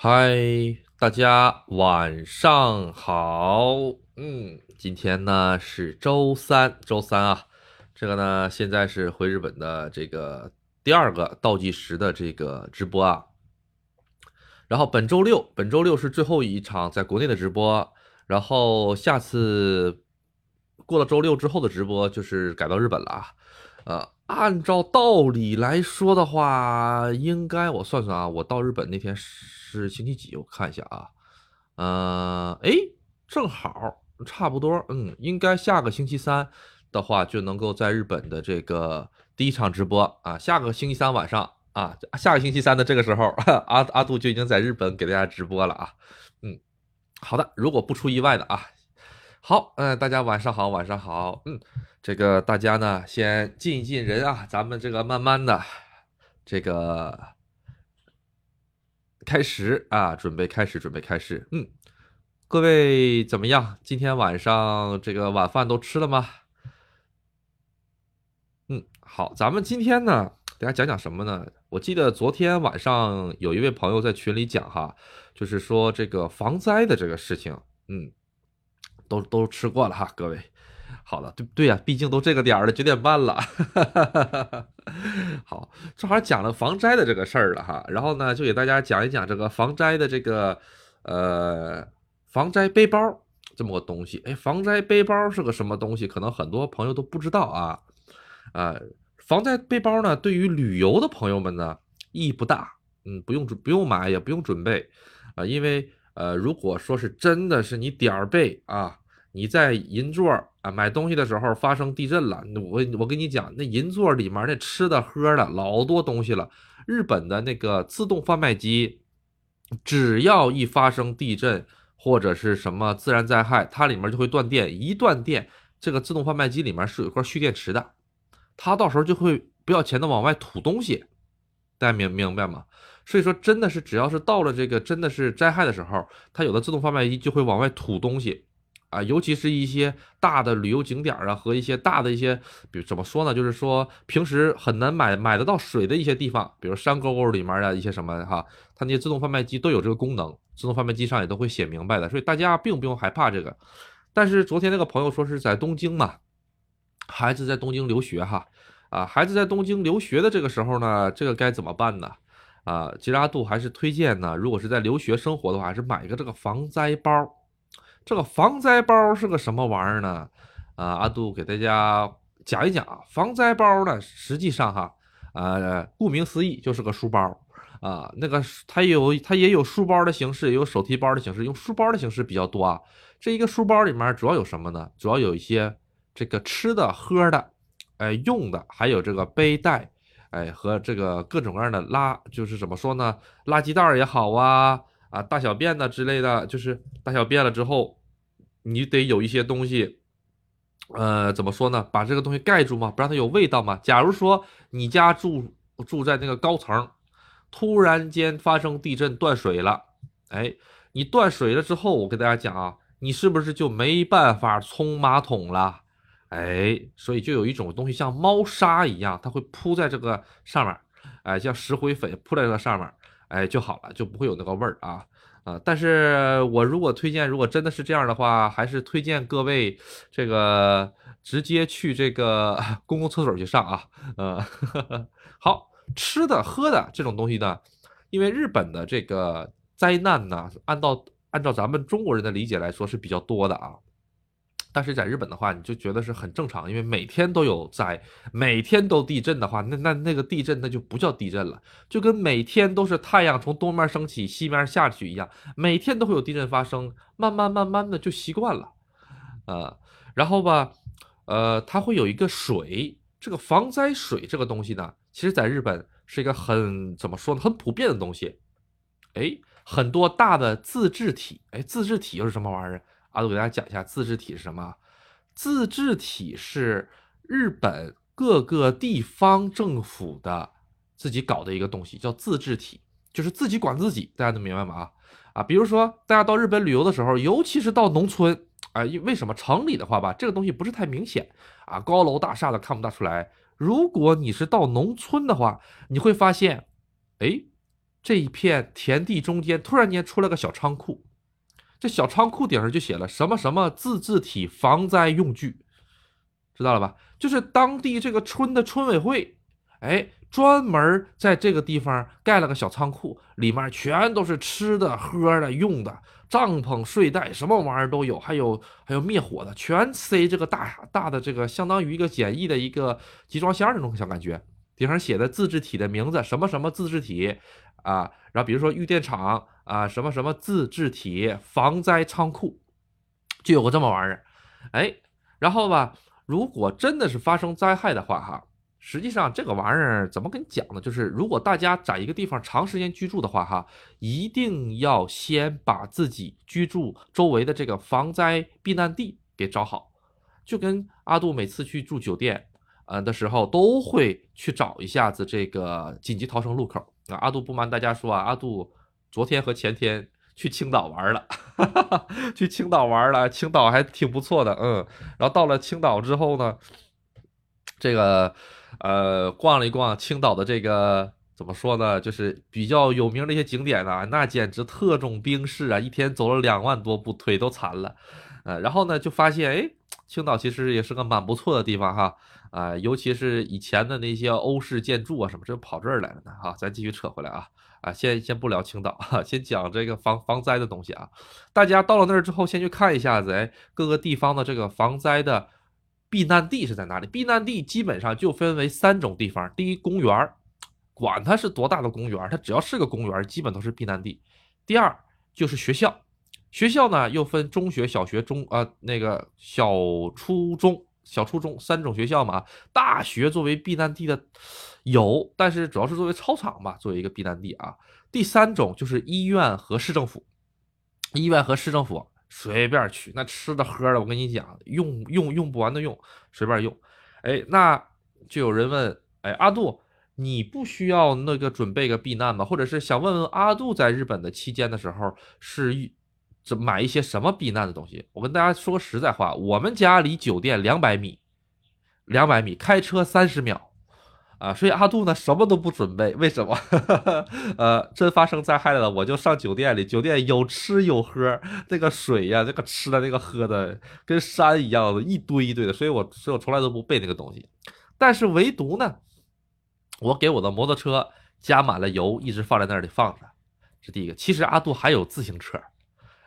嗨，大家晚上好。嗯，今天呢是周三，周三啊。这个呢，现在是回日本的这个第二个倒计时的这个直播啊。然后本周六，本周六是最后一场在国内的直播。然后下次过了周六之后的直播就是改到日本了啊。呃，按照道理来说的话，应该我算算啊，我到日本那天是星期几？我看一下啊，呃，哎，正好差不多，嗯，应该下个星期三。的话就能够在日本的这个第一场直播啊，下个星期三晚上啊，下个星期三的这个时候，阿阿杜就已经在日本给大家直播了啊。嗯，好的，如果不出意外的啊，好，嗯，大家晚上好，晚上好，嗯，这个大家呢先进一进人啊，咱们这个慢慢的这个开始啊，准备开始，准备开始，嗯，各位怎么样？今天晚上这个晚饭都吃了吗？嗯，好，咱们今天呢，大家讲讲什么呢？我记得昨天晚上有一位朋友在群里讲哈，就是说这个防灾的这个事情，嗯，都都吃过了哈，各位。好了，对对呀，毕竟都这个点儿了，九点半了。好，正好讲了防灾的这个事儿了哈，然后呢，就给大家讲一讲这个防灾的这个呃防灾背包这么个东西。哎，防灾背包是个什么东西？可能很多朋友都不知道啊。啊，防灾背包呢，对于旅游的朋友们呢，意义不大。嗯，不用准，不用买，也不用准备。啊，因为呃，如果说是真的是你点儿背啊，你在银座啊买东西的时候发生地震了，我我跟你讲，那银座里面那吃的喝的老多东西了。日本的那个自动贩卖机，只要一发生地震或者是什么自然灾害，它里面就会断电。一断电，这个自动贩卖机里面是有一块蓄电池的。它到时候就会不要钱的往外吐东西，大家明明白吗？所以说真的是只要是到了这个真的是灾害的时候，它有的自动贩卖机就会往外吐东西啊，尤其是一些大的旅游景点啊和一些大的一些，比如怎么说呢？就是说平时很难买买得到水的一些地方，比如山沟沟里面的一些什么哈，它那些自动贩卖机都有这个功能，自动贩卖机上也都会写明白的，所以大家并不用害怕这个。但是昨天那个朋友说是在东京嘛。孩子在东京留学哈，啊，孩子在东京留学的这个时候呢，这个该怎么办呢？啊，其实阿杜还是推荐呢，如果是在留学生活的话，还是买一个这个防灾包。这个防灾包是个什么玩意儿呢？啊，阿杜给大家讲一讲啊，防灾包呢，实际上哈，呃，顾名思义就是个书包啊，那个它有它也有书包的形式，也有手提包的形式，用书包的形式比较多啊。这一个书包里面主要有什么呢？主要有一些。这个吃的喝的，哎，用的还有这个背带，哎，和这个各种各样的垃，就是怎么说呢？垃圾袋也好啊，啊，大小便的之类的，就是大小便了之后，你得有一些东西，呃，怎么说呢？把这个东西盖住嘛，不让它有味道嘛。假如说你家住住在那个高层，突然间发生地震断水了，哎，你断水了之后，我跟大家讲啊，你是不是就没办法冲马桶了？哎，所以就有一种东西像猫砂一样，它会铺在这个上面，哎，像石灰粉铺在这个上面，哎就好了，就不会有那个味儿啊啊！但是我如果推荐，如果真的是这样的话，还是推荐各位这个直接去这个 公共厕所去上啊。呃，好吃的喝的这种东西呢，因为日本的这个灾难呢，按照按照咱们中国人的理解来说是比较多的啊。但是在日本的话，你就觉得是很正常，因为每天都有灾，每天都地震的话，那那那个地震那就不叫地震了，就跟每天都是太阳从东面升起，西面下去一样，每天都会有地震发生，慢慢慢慢的就习惯了，啊，然后吧，呃，它会有一个水，这个防灾水这个东西呢，其实在日本是一个很怎么说呢，很普遍的东西，哎，很多大的自治体，哎，自治体又是什么玩意儿？阿杜给大家讲一下自治体是什么？自治体是日本各个地方政府的自己搞的一个东西，叫自治体，就是自己管自己。大家能明白吗？啊啊，比如说大家到日本旅游的时候，尤其是到农村，啊，为什么城里的话吧，这个东西不是太明显啊，高楼大厦的看不大出来。如果你是到农村的话，你会发现，哎，这一片田地中间突然间出了个小仓库，这小仓库顶上就写了什么什么自治体防灾用具，知道了吧？就是当地这个村的村委会，哎，专门在这个地方盖了个小仓库，里面全都是吃的、喝的、用的，帐篷、睡袋，什么玩意儿都有，还有还有灭火的，全塞这个大大的这个相当于一个简易的一个集装箱那种小感觉。顶上写的自治体的名字，什么什么自治体啊，然后比如说玉电厂啊，什么什么自治体防灾仓库，就有个这么玩意儿，哎，然后吧，如果真的是发生灾害的话，哈，实际上这个玩意儿怎么跟你讲呢？就是如果大家在一个地方长时间居住的话，哈，一定要先把自己居住周围的这个防灾避难地给找好，就跟阿杜每次去住酒店。呃的时候都会去找一下子这个紧急逃生路口。啊，阿杜不瞒大家说啊，阿杜昨天和前天去青岛玩了，哈 哈去青岛玩了，青岛还挺不错的，嗯。然后到了青岛之后呢，这个呃逛了一逛青岛的这个怎么说呢，就是比较有名的一些景点呢，那简直特种兵式啊，一天走了两万多步，腿都残了。呃，然后呢就发现，哎，青岛其实也是个蛮不错的地方哈。啊，尤其是以前的那些欧式建筑啊，什么这跑这儿来了呢？哈，咱继续扯回来啊啊，先先不聊青岛，先讲这个防防灾的东西啊。大家到了那儿之后，先去看一下子，哎，各个地方的这个防灾的避难地是在哪里？避难地基本上就分为三种地方：第一，公园儿管它是多大的公园儿它只要是个公园儿基本都是避难地；第二，就是学校，学校呢又分中学、小学、中啊那个小初中。小初中三种学校嘛，大学作为避难地的有，但是主要是作为操场吧，作为一个避难地啊。第三种就是医院和市政府，医院和市政府随便去，那吃的喝的，我跟你讲，用用用不完的用，随便用。哎，那就有人问，哎，阿杜，你不需要那个准备个避难吗？或者是想问问阿杜在日本的期间的时候是？买一些什么避难的东西？我跟大家说个实在话，我们家离酒店两百米，两百米开车三十秒，啊，所以阿杜呢什么都不准备，为什么？呃，真发生灾害了，我就上酒店里，酒店有吃有喝，那个水呀，那个吃的那个喝的跟山一样的，一堆一堆的，所以我所以我从来都不备那个东西。但是唯独呢，我给我的摩托车加满了油，一直放在那里放着，这第一个。其实阿杜还有自行车。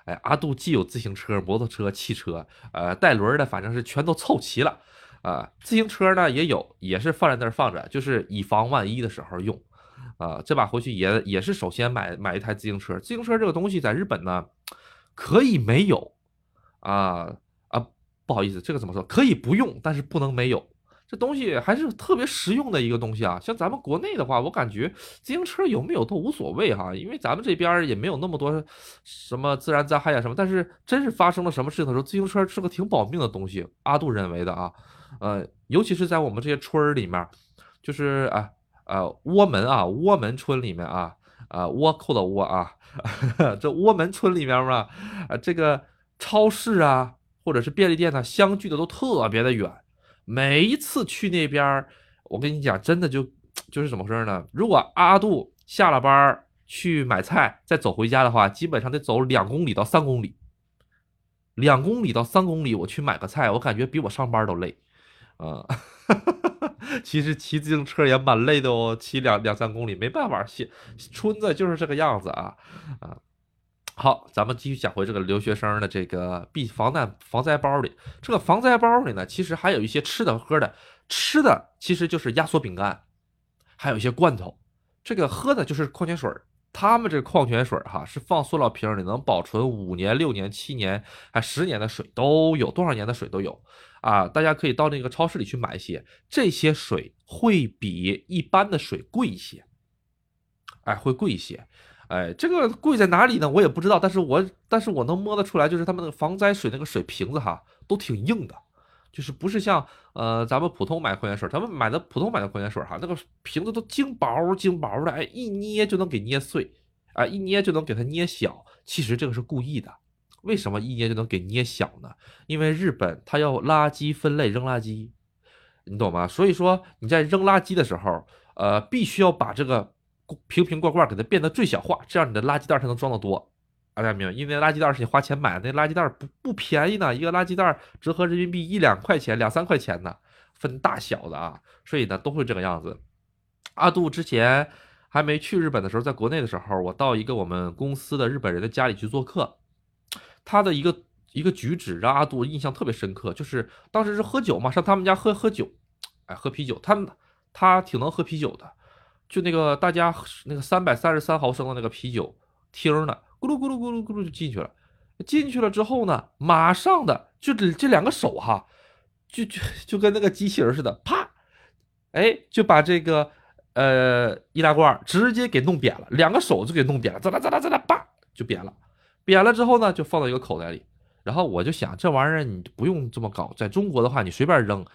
哎，阿杜既有自行车、摩托车、汽车，呃，带轮的，反正是全都凑齐了，啊，自行车呢也有，也是放在那儿放着，就是以防万一的时候用，啊，这把回去也也是首先买买一台自行车，自行车这个东西在日本呢，可以没有，啊啊，不好意思，这个怎么说？可以不用，但是不能没有。这东西还是特别实用的一个东西啊！像咱们国内的话，我感觉自行车有没有都无所谓哈，因为咱们这边也没有那么多什么自然灾害啊什么。但是真是发生了什么事情的时候，自行车是个挺保命的东西。阿杜认为的啊，呃，尤其是在我们这些村儿里面，就是啊啊窝门啊窝门村里面啊啊倭寇的倭啊，这窝门村里面嘛，啊这个超市啊或者是便利店呢，相距的都特别的远。每一次去那边，我跟你讲，真的就就是怎么回事呢？如果阿杜下了班去买菜，再走回家的话，基本上得走两公里到三公里。两公里到三公里，我去买个菜，我感觉比我上班都累。啊，其实骑自行车也蛮累的哦，骑两两三公里，没办法，村子就是这个样子啊啊。好，咱们继续讲回这个留学生的这个避防弹防灾包里。这个防灾包里呢，其实还有一些吃的喝的。吃的其实就是压缩饼干，还有一些罐头。这个喝的就是矿泉水。他们这矿泉水哈是放塑料瓶里，能保存五年、六年、七年还十年的水都有，多少年的水都有啊！大家可以到那个超市里去买一些，这些水会比一般的水贵一些，哎，会贵一些。哎，这个贵在哪里呢？我也不知道，但是我但是我能摸得出来，就是他们那个防灾水那个水瓶子哈，都挺硬的，就是不是像呃咱们普通买矿泉水，咱们买的普通买的矿泉水哈，那个瓶子都精薄精薄的，哎，一捏就能给捏碎，啊，一捏就能给它捏小。其实这个是故意的，为什么一捏就能给捏小呢？因为日本它要垃圾分类扔垃圾，你懂吗？所以说你在扔垃圾的时候，呃，必须要把这个。瓶瓶罐罐给它变得最小化，这样你的垃圾袋才能装得多。大家明白？因为垃圾袋是你花钱买的，那垃圾袋不不便宜呢，一个垃圾袋折合人民币一两块钱、两三块钱呢，分大小的啊，所以呢都会这个样子。阿杜之前还没去日本的时候，在国内的时候，我到一个我们公司的日本人的家里去做客，他的一个一个举止让阿杜印象特别深刻，就是当时是喝酒嘛，上他们家喝喝酒，哎，喝啤酒，他他挺能喝啤酒的，就那个大家那个三百三十三毫升的那个啤酒听呢。咕噜咕噜咕噜咕噜就进去了，进去了之后呢，马上的就这这两个手哈，就就就跟那个机器人似的，啪，哎，就把这个呃易拉罐直接给弄扁了，两个手就给弄扁了，咋啦咋啦咋啦，叭就扁了，扁了之后呢，就放到一个口袋里，然后我就想这玩意儿你不用这么搞，在中国的话你随便扔。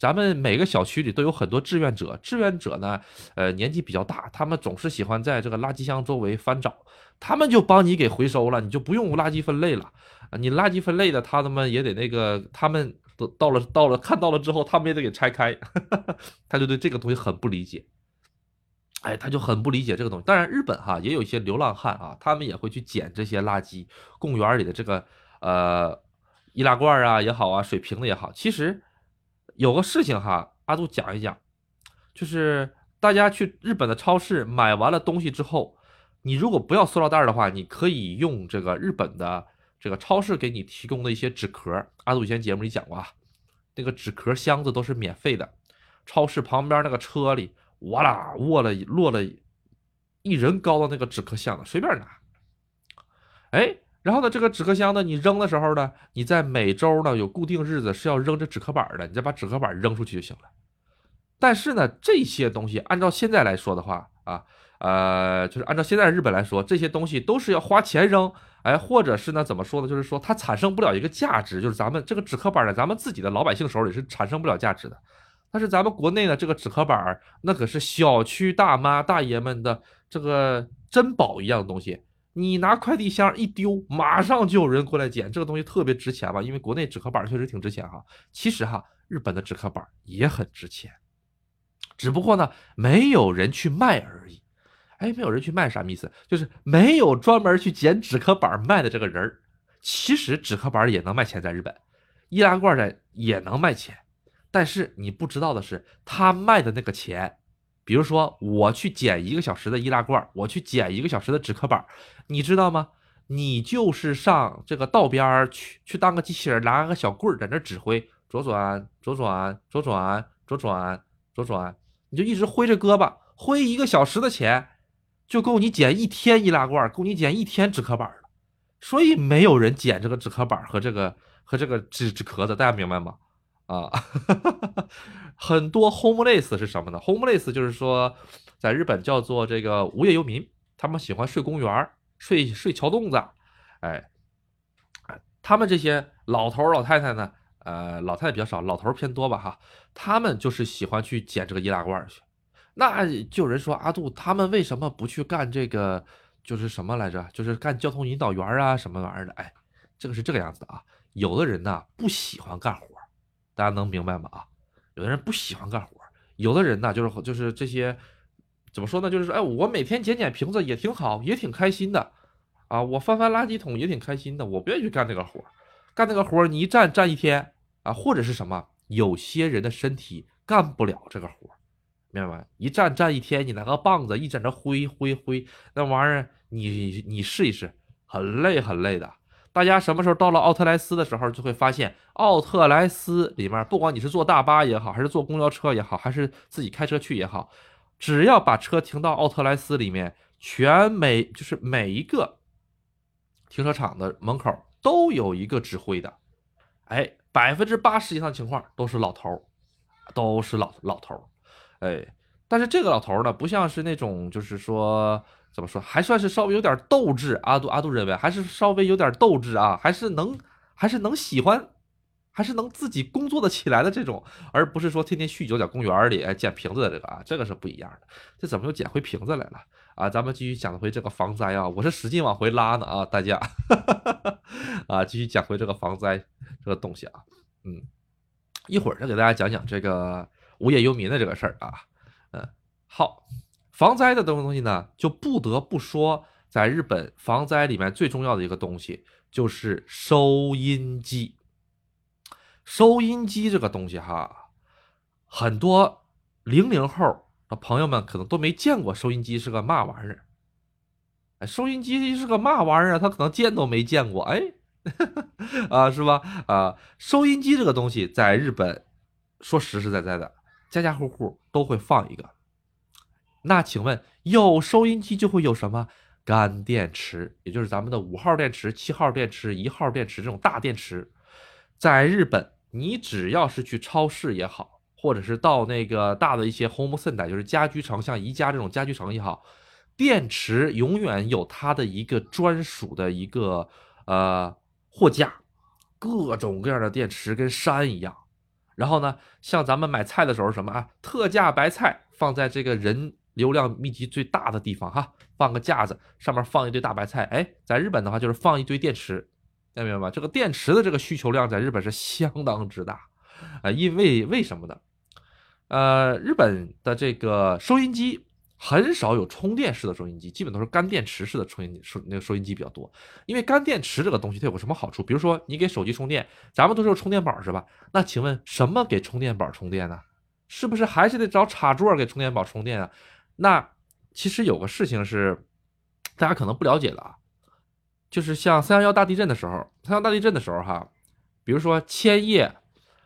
咱们每个小区里都有很多志愿者，志愿者呢，呃，年纪比较大，他们总是喜欢在这个垃圾箱周围翻找，他们就帮你给回收了，你就不用垃圾分类了。你垃圾分类的，他们也得那个，他们都到了到了看到了之后，他们也得给拆开，他就对这个东西很不理解，哎，他就很不理解这个东西。当然，日本哈也有一些流浪汉啊，他们也会去捡这些垃圾，公园里的这个呃易拉罐啊也好啊，水瓶子也好，其实。有个事情哈，阿杜讲一讲，就是大家去日本的超市买完了东西之后，你如果不要塑料袋的话，你可以用这个日本的这个超市给你提供的一些纸壳。阿杜以前节目里讲过啊，那个纸壳箱子都是免费的，超市旁边那个车里，哇啦卧了落了一人高的那个纸壳箱子，随便拿。哎。然后呢，这个纸壳箱呢，你扔的时候呢，你在每周呢有固定日子是要扔这纸壳板的，你再把纸壳板扔出去就行了。但是呢，这些东西按照现在来说的话啊，呃，就是按照现在日本来说，这些东西都是要花钱扔，哎，或者是呢怎么说呢？就是说它产生不了一个价值，就是咱们这个纸壳板呢，咱们自己的老百姓手里是产生不了价值的。但是咱们国内呢，这个纸壳板那可是小区大妈大爷们的这个珍宝一样的东西。你拿快递箱一丢，马上就有人过来捡。这个东西特别值钱吧？因为国内纸壳板确实挺值钱哈。其实哈，日本的纸壳板也很值钱，只不过呢，没有人去卖而已。哎，没有人去卖啥意思？就是没有专门去捡纸壳板卖的这个人儿。其实纸壳板也能卖钱，在日本，易拉罐的也能卖钱。但是你不知道的是，他卖的那个钱。比如说，我去捡一个小时的易拉罐，我去捡一个小时的纸壳板，你知道吗？你就是上这个道边去，去当个机器人，拿个小棍儿在那指挥，左转，左转，左转，左转，左转，你就一直挥着胳膊，挥一个小时的钱，就够你捡一天易拉罐，够你捡一天纸壳板了。所以没有人捡这个纸壳板和这个和这个纸纸壳子，大家明白吗？啊，很多 homeless 是什么呢？homeless 就是说，在日本叫做这个无业游民，他们喜欢睡公园睡睡桥洞子，哎，他们这些老头老太太呢，呃，老太太比较少，老头偏多吧哈，他们就是喜欢去捡这个易拉罐去。那就有人说阿杜，他们为什么不去干这个？就是什么来着？就是干交通引导员啊，什么玩意儿的？哎，这个是这个样子的啊，有的人呢不喜欢干活。大家能明白吗？啊，有的人不喜欢干活，有的人呢，就是就是这些，怎么说呢？就是说，哎，我每天捡捡瓶子也挺好，也挺开心的，啊，我翻翻垃圾桶也挺开心的，我不愿意去干那个活，干那个活你一站站一天啊，或者是什么？有些人的身体干不了这个活，明白吗？一站站一天，你拿个棒子一在那挥挥挥，那玩意儿你你试一试，很累很累的。大家什么时候到了奥特莱斯的时候，就会发现奥特莱斯里面，不管你是坐大巴也好，还是坐公交车也好，还是自己开车去也好，只要把车停到奥特莱斯里面，全每就是每一个停车场的门口都有一个指挥的，哎，百分之八十以上情况都是老头都是老老头哎，但是这个老头呢，不像是那种就是说。怎么说还算是稍微有点斗志，阿杜阿杜认为还是稍微有点斗志啊，还是能还是能喜欢，还是能自己工作的起来的这种，而不是说天天酗酒在公园里捡瓶子的这个啊，这个是不一样的。这怎么又捡回瓶子来了啊？咱们继续讲回这个防灾啊，我是使劲往回拉呢啊，大家 啊，继续讲回这个防灾这个东西啊，嗯，一会儿再给大家讲讲这个无业游民的这个事儿啊，嗯，好。防灾的东东西呢，就不得不说，在日本防灾里面最重要的一个东西就是收音机。收音机这个东西哈，很多零零后的朋友们可能都没见过收音机是个嘛玩意儿。哎，收音机是个嘛玩意儿？他可能见都没见过。哎，啊，是吧？啊，收音机这个东西在日本，说实实在在的，家家户户都会放一个。那请问，有收音机就会有什么干电池，也就是咱们的五号电池、七号电池、一号电池这种大电池，在日本。你只要是去超市也好，或者是到那个大的一些 home center，就是家居城，像宜家这种家居城也好，电池永远有它的一个专属的一个呃货架，各种各样的电池跟山一样。然后呢，像咱们买菜的时候什么啊，特价白菜放在这个人流量密集最大的地方哈，放个架子，上面放一堆大白菜。哎，在日本的话就是放一堆电池。大家明白吧？这个电池的这个需求量在日本是相当之大，啊，因为为什么呢？呃，日本的这个收音机很少有充电式的收音机，基本都是干电池式的充音收那个收音机比较多。因为干电池这个东西它有个什么好处？比如说你给手机充电，咱们都是用充电宝是吧？那请问什么给充电宝充电呢？是不是还是得找插座给充电宝充电啊？那其实有个事情是大家可能不了解的啊。就是像三幺幺大地震的时候，三幺大地震的时候哈，比如说千叶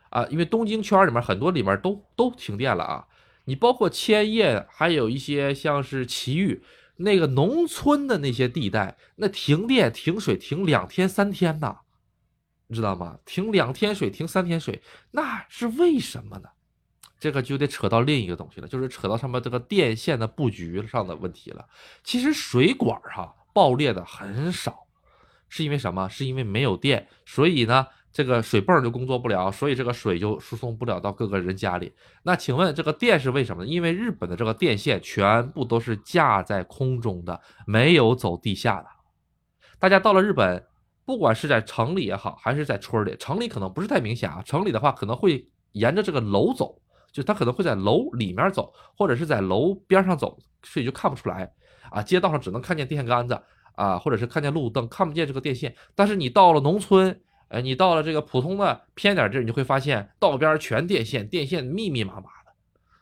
啊，因为东京圈里面很多里面都都停电了啊，你包括千叶，还有一些像是埼玉那个农村的那些地带，那停电停水停两天三天呐，你知道吗？停两天水停三天水，那是为什么呢？这个就得扯到另一个东西了，就是扯到上面这个电线的布局上的问题了。其实水管哈爆裂的很少。是因为什么？是因为没有电，所以呢，这个水泵就工作不了，所以这个水就输送不了到各个人家里。那请问这个电是为什么呢？因为日本的这个电线全部都是架在空中的，没有走地下的。大家到了日本，不管是在城里也好，还是在村里，城里可能不是太明显啊。城里的话可能会沿着这个楼走，就他可能会在楼里面走，或者是在楼边上走，所以就看不出来啊。街道上只能看见电线杆子。啊，或者是看见路灯，看不见这个电线。但是你到了农村，呃，你到了这个普通的偏点地儿，你就会发现道边全电线，电线密密麻麻的。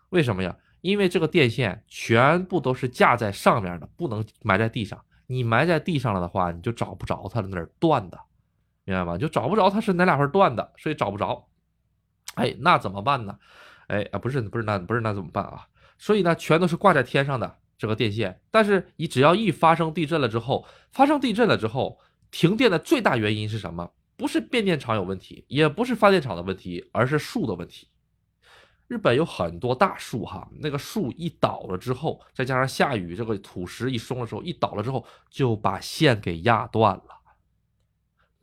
为什么呀？因为这个电线全部都是架在上面的，不能埋在地上。你埋在地上了的话，你就找不着它了，哪儿断的，明白吗？就找不着它是哪两块断的，所以找不着。哎，那怎么办呢？哎啊，不是不是那不是那怎么办啊？所以呢，全都是挂在天上的。这个电线，但是你只要一发生地震了之后，发生地震了之后，停电的最大原因是什么？不是变电厂有问题，也不是发电厂的问题，而是树的问题。日本有很多大树哈，那个树一倒了之后，再加上下雨，这个土石一松的时候，一倒了之后就把线给压断了。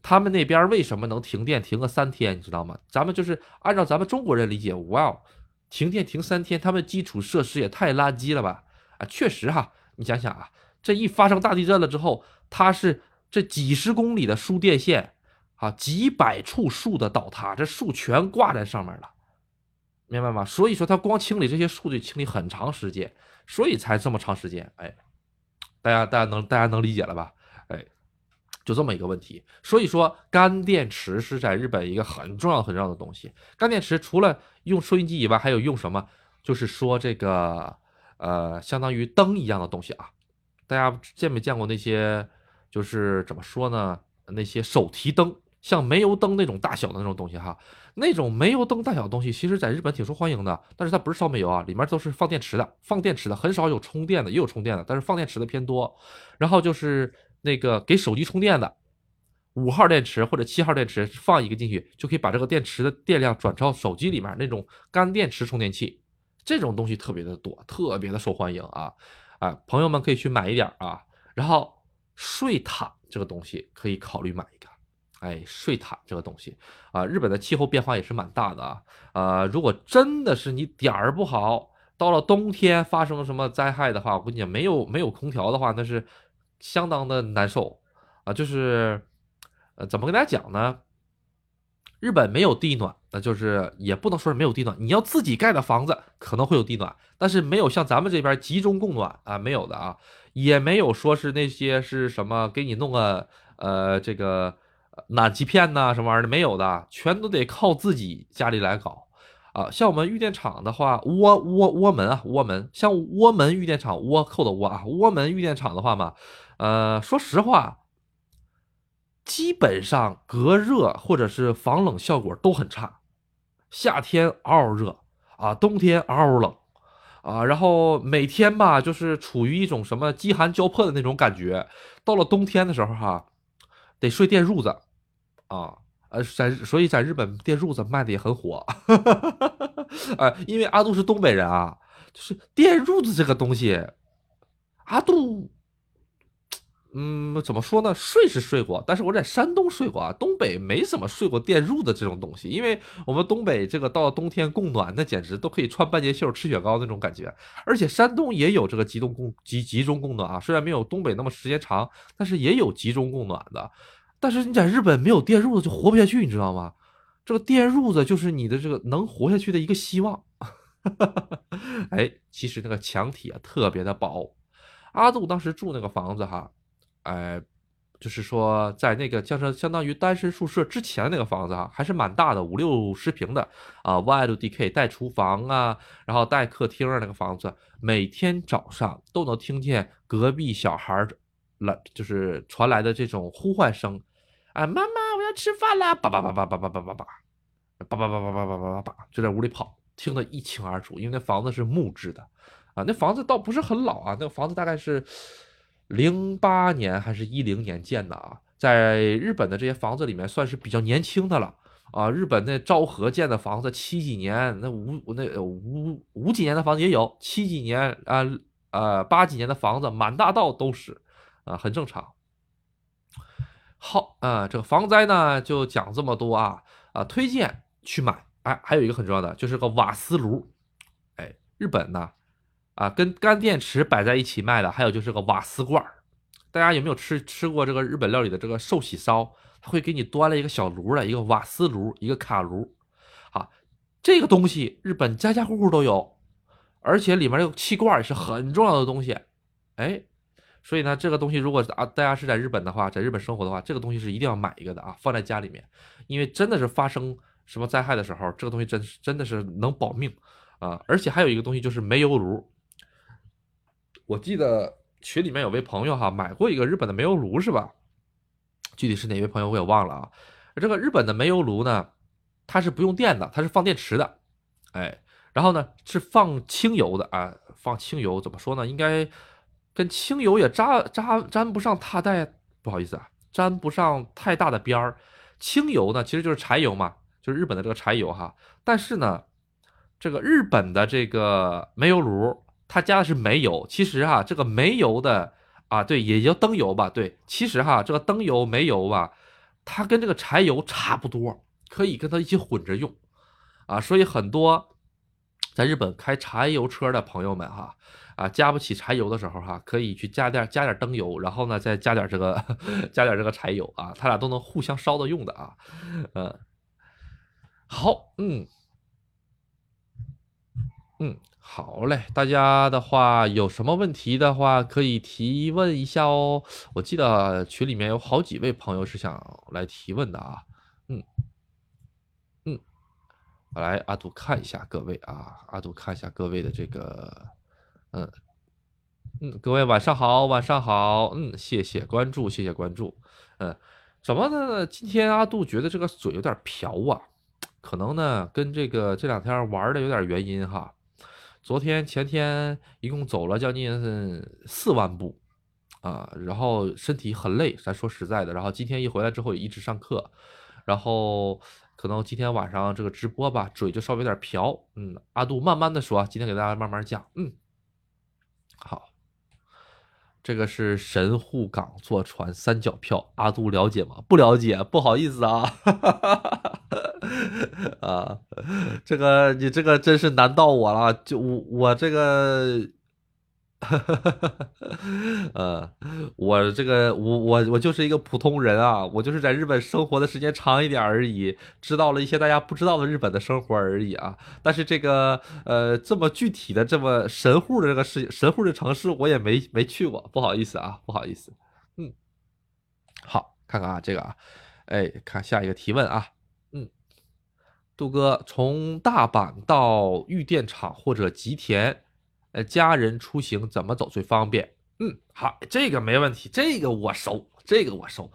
他们那边为什么能停电停个三天？你知道吗？咱们就是按照咱们中国人理解，哇，停电停三天，他们基础设施也太垃圾了吧？啊，确实哈，你想想啊，这一发生大地震了之后，它是这几十公里的输电线，啊，几百处树的倒塌，这树全挂在上面了，明白吗？所以说，它光清理这些树就清理很长时间，所以才这么长时间。哎，大家大家能大家能理解了吧？哎，就这么一个问题。所以说，干电池是在日本一个很重要很重要的东西。干电池除了用收音机以外，还有用什么？就是说这个。呃，相当于灯一样的东西啊，大家见没见过那些？就是怎么说呢？那些手提灯，像煤油灯那种大小的那种东西哈。那种煤油灯大小的东西，其实在日本挺受欢迎的。但是它不是烧煤油啊，里面都是放电池的，放电池的很少有充电的，也有充电的，但是放电池的偏多。然后就是那个给手机充电的，五号电池或者七号电池放一个进去，就可以把这个电池的电量转到手机里面那种干电池充电器。这种东西特别的多，特别的受欢迎啊！啊，朋友们可以去买一点啊。然后睡毯这个东西可以考虑买一个。哎，睡毯这个东西啊，日本的气候变化也是蛮大的啊。呃，如果真的是你点儿不好，到了冬天发生什么灾害的话，我跟你讲，没有没有空调的话，那是相当的难受啊。就是呃，怎么跟大家讲呢？日本没有地暖，那就是也不能说是没有地暖，你要自己盖的房子可能会有地暖，但是没有像咱们这边集中供暖啊，没有的啊，也没有说是那些是什么给你弄个呃这个暖气片呐什么玩意儿的，没有的，全都得靠自己家里来搞啊。像我们玉电厂的话，窝窝窝门啊，窝门，像窝门玉电厂，倭寇的倭啊，窝门玉电厂的话嘛，呃，说实话。基本上隔热或者是防冷效果都很差，夏天嗷嗷热啊，冬天嗷嗷冷啊，然后每天吧就是处于一种什么饥寒交迫的那种感觉。到了冬天的时候哈，得睡电褥子啊，呃，在所以在日本电褥子卖的也很火，呃，因为阿杜是东北人啊，就是电褥子这个东西，阿杜。嗯，怎么说呢？睡是睡过，但是我在山东睡过啊，东北没怎么睡过电褥的这种东西，因为我们东北这个到冬天供暖，那简直都可以穿半截袖吃雪糕那种感觉。而且山东也有这个集中供集集中供暖啊，虽然没有东北那么时间长，但是也有集中供暖的。但是你在日本没有电褥子就活不下去，你知道吗？这个电褥子就是你的这个能活下去的一个希望。哎，其实那个墙体啊特别的薄，阿杜当时住那个房子哈。哎，就是说，在那个像是相当于单身宿舍之前那个房子哈，还是蛮大的，五六十平的啊，1LDK 带厨房啊，然后带客厅啊，那个房子，每天早上都能听见隔壁小孩来，就是传来的这种呼唤声，啊，妈妈，我要吃饭啦，叭叭叭叭叭叭叭叭叭，叭叭叭叭叭叭叭叭叭，就在屋里跑，听得一清二楚，因为那房子是木质的，啊，那房子倒不是很老啊，那个房子大概是。零八年还是一零年建的啊，在日本的这些房子里面算是比较年轻的了啊。日本那昭和建的房子七几年，那五那五五几年的房子也有，七几年啊呃八几年的房子满大道都是啊，很正常。好啊，这个防灾呢就讲这么多啊啊，推荐去买。哎，还有一个很重要的就是个瓦斯炉，哎，日本呢。啊，跟干电池摆在一起卖的，还有就是个瓦斯罐儿。大家有没有吃吃过这个日本料理的这个寿喜烧？他会给你端了一个小炉的一个瓦斯炉，一个卡炉。啊，这个东西日本家家户户都有，而且里面这个气罐也是很重要的东西。哎，所以呢，这个东西如果啊大家是在日本的话，在日本生活的话，这个东西是一定要买一个的啊，放在家里面，因为真的是发生什么灾害的时候，这个东西真真的是能保命啊。而且还有一个东西就是煤油炉。我记得群里面有位朋友哈买过一个日本的煤油炉是吧？具体是哪位朋友我也忘了啊。这个日本的煤油炉呢，它是不用电的，它是放电池的，哎，然后呢是放清油的啊，放清油怎么说呢？应该跟清油也扎扎沾不上太大，不好意思啊，沾不上太大的边儿。清油呢其实就是柴油嘛，就是日本的这个柴油哈。但是呢，这个日本的这个煤油炉。它加的是煤油，其实哈，这个煤油的啊，对，也叫灯油吧，对，其实哈，这个灯油、煤油吧，它跟这个柴油差不多，可以跟它一起混着用，啊，所以很多在日本开柴油车的朋友们哈，啊，加不起柴油的时候哈，可以去加点加点灯油，然后呢，再加点这个 加点这个柴油啊，它俩都能互相烧的用的啊，嗯，好，嗯，嗯。好嘞，大家的话有什么问题的话可以提问一下哦。我记得群里面有好几位朋友是想来提问的啊。嗯嗯，来阿杜看一下各位啊，阿杜看一下各位的这个，嗯嗯，各位晚上好，晚上好，嗯，谢谢关注，谢谢关注，嗯，怎么呢？今天阿杜觉得这个嘴有点瓢啊，可能呢跟这个这两天玩的有点原因哈。昨天前天一共走了将近四万步，啊，然后身体很累，咱说实在的。然后今天一回来之后也一直上课，然后可能今天晚上这个直播吧，嘴就稍微有点瓢。嗯，阿杜慢慢的说，今天给大家慢慢讲。嗯，好。这个是神户港坐船三角票，阿杜了解吗？不了解，不好意思啊。哈哈哈哈哈 啊，这个你这个真是难到我了，就我我这个哈 呃，我这个我我我就是一个普通人啊，我就是在日本生活的时间长一点而已，知道了一些大家不知道的日本的生活而已啊。但是这个呃这么具体的这么神户的这个事神户的城市我也没没去过，不好意思啊，不好意思。嗯，好，看看啊这个啊，哎，看下一个提问啊，杜哥从大阪到玉电厂或者吉田。呃，家人出行怎么走最方便？嗯，好，这个没问题，这个我熟，这个我熟。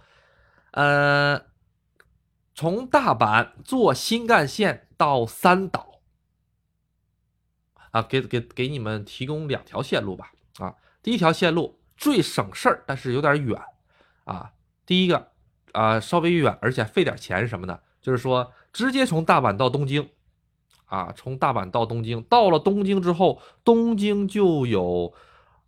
呃，从大阪坐新干线到三岛，啊，给给给你们提供两条线路吧。啊，第一条线路最省事儿，但是有点远。啊，第一个啊，稍微远，而且费点钱什么呢？就是说，直接从大阪到东京。啊，从大阪到东京，到了东京之后，东京就有，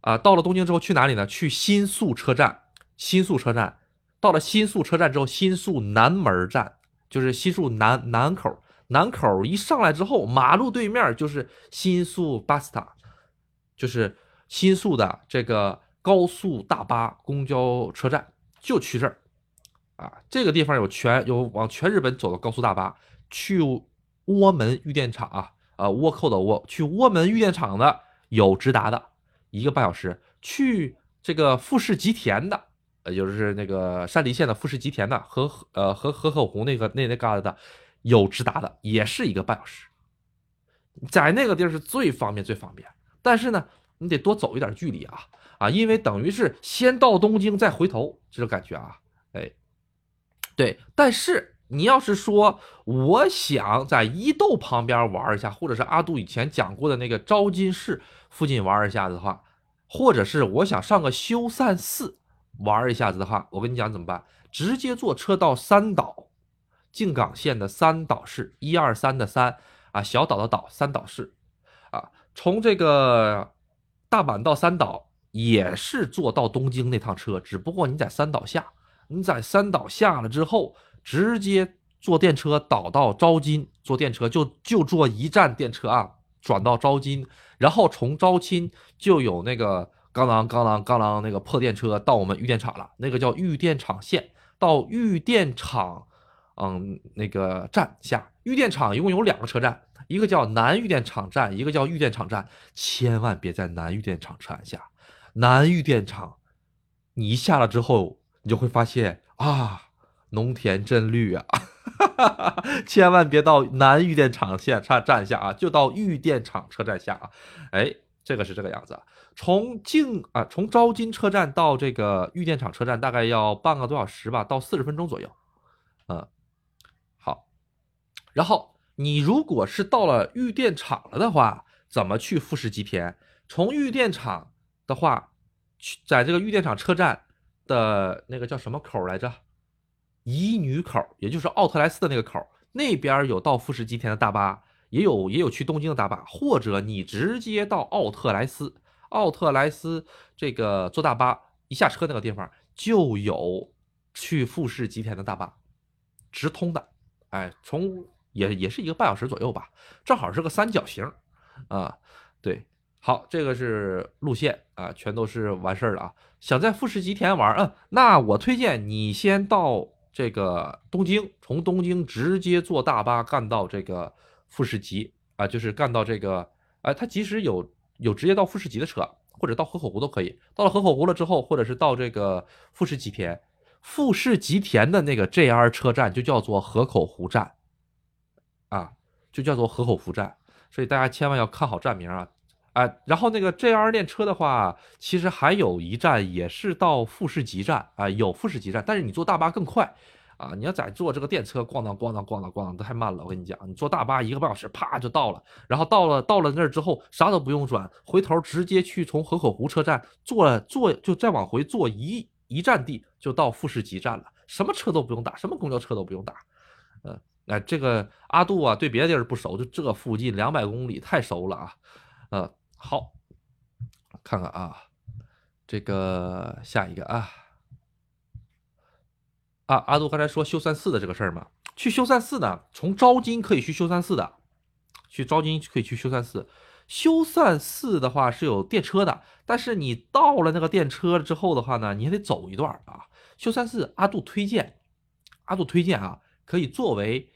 啊，到了东京之后去哪里呢？去新宿车站。新宿车站，到了新宿车站之后，新宿南门站就是新宿南南口。南口一上来之后，马路对面就是新宿巴斯塔，就是新宿的这个高速大巴公交车站，就去这儿。啊，这个地方有全有往全日本走的高速大巴去。窝门玉电厂啊，呃，倭寇的倭，去窝门玉电厂的有直达的，一个半小时；去这个富士吉田的，呃，就是那个山梨县的富士吉田的和呃和河口湖那个那那旮瘩的有直达的，也是一个半小时。在那个地儿是最方便最方便，但是呢，你得多走一点距离啊啊，因为等于是先到东京再回头这种感觉啊，对，但是。你要是说我想在伊豆旁边玩一下，或者是阿杜以前讲过的那个昭金市附近玩一下子的话，或者是我想上个修善寺玩一下子的话，我跟你讲怎么办？直接坐车到三岛，静冈县的三岛市，一二三的三啊，小岛的岛，三岛市啊，从这个大阪到三岛也是坐到东京那趟车，只不过你在三岛下，你在三岛下了之后。直接坐电车倒到招金，坐电车就就坐一站电车啊，转到招金，然后从招金就有那个刚啷刚啷刚啷那个破电车到我们玉电厂了，那个叫玉电厂线，到玉电厂，嗯，那个站下。玉电厂一共有两个车站，一个叫南玉电厂站，一个叫玉电厂站，千万别在南玉电厂车站下。南玉电厂，你一下了之后，你就会发现啊。农田真绿啊，千万别到南玉电厂线站站下啊，就到玉电厂车站下啊。哎，这个是这个样子，从静啊，从招金车站到这个玉电厂车站大概要半个多小时吧，到四十分钟左右。嗯，好。然后你如果是到了玉电厂了的话，怎么去富士吉田？从玉电厂的话，去在这个玉电厂车站的那个叫什么口来着？乙女口，也就是奥特莱斯的那个口，那边有到富士吉田的大巴，也有也有去东京的大巴，或者你直接到奥特莱斯，奥特莱斯这个坐大巴一下车那个地方就有去富士吉田的大巴，直通的，哎，从也也是一个半小时左右吧，正好是个三角形，啊，对，好，这个是路线啊，全都是完事儿了啊。想在富士吉田玩，嗯，那我推荐你先到。这个东京，从东京直接坐大巴干到这个富士急啊，就是干到这个，哎，它即使有有直接到富士急的车，或者到河口湖都可以。到了河口湖了之后，或者是到这个富士吉田，富士吉田的那个 JR 车站就叫做河口湖站，啊，就叫做河口湖站。所以大家千万要看好站名啊。啊，然后那个 JR 电车的话，其实还有一站也是到富士急站啊，有富士急站，但是你坐大巴更快啊。你要再坐这个电车，咣当咣当咣当咣当，太慢了。我跟你讲，你坐大巴一个半小时，啪就到了。然后到了到了那儿之后，啥都不用转，回头直接去从河口湖车站坐坐，就再往回坐一一站地就到富士急站了，什么车都不用打，什么公交车都不用打。嗯，哎，这个阿杜啊，对别的地儿不熟，就这附近两百公里太熟了啊，呃。好，看看啊，这个下一个啊，啊，阿杜刚才说修善寺的这个事儿嘛，去修善寺呢，从招金可以去修善寺的，去招金可以去修善寺，修善寺的话是有电车的，但是你到了那个电车之后的话呢，你还得走一段啊。修善寺阿杜推荐，阿杜推荐啊，可以作为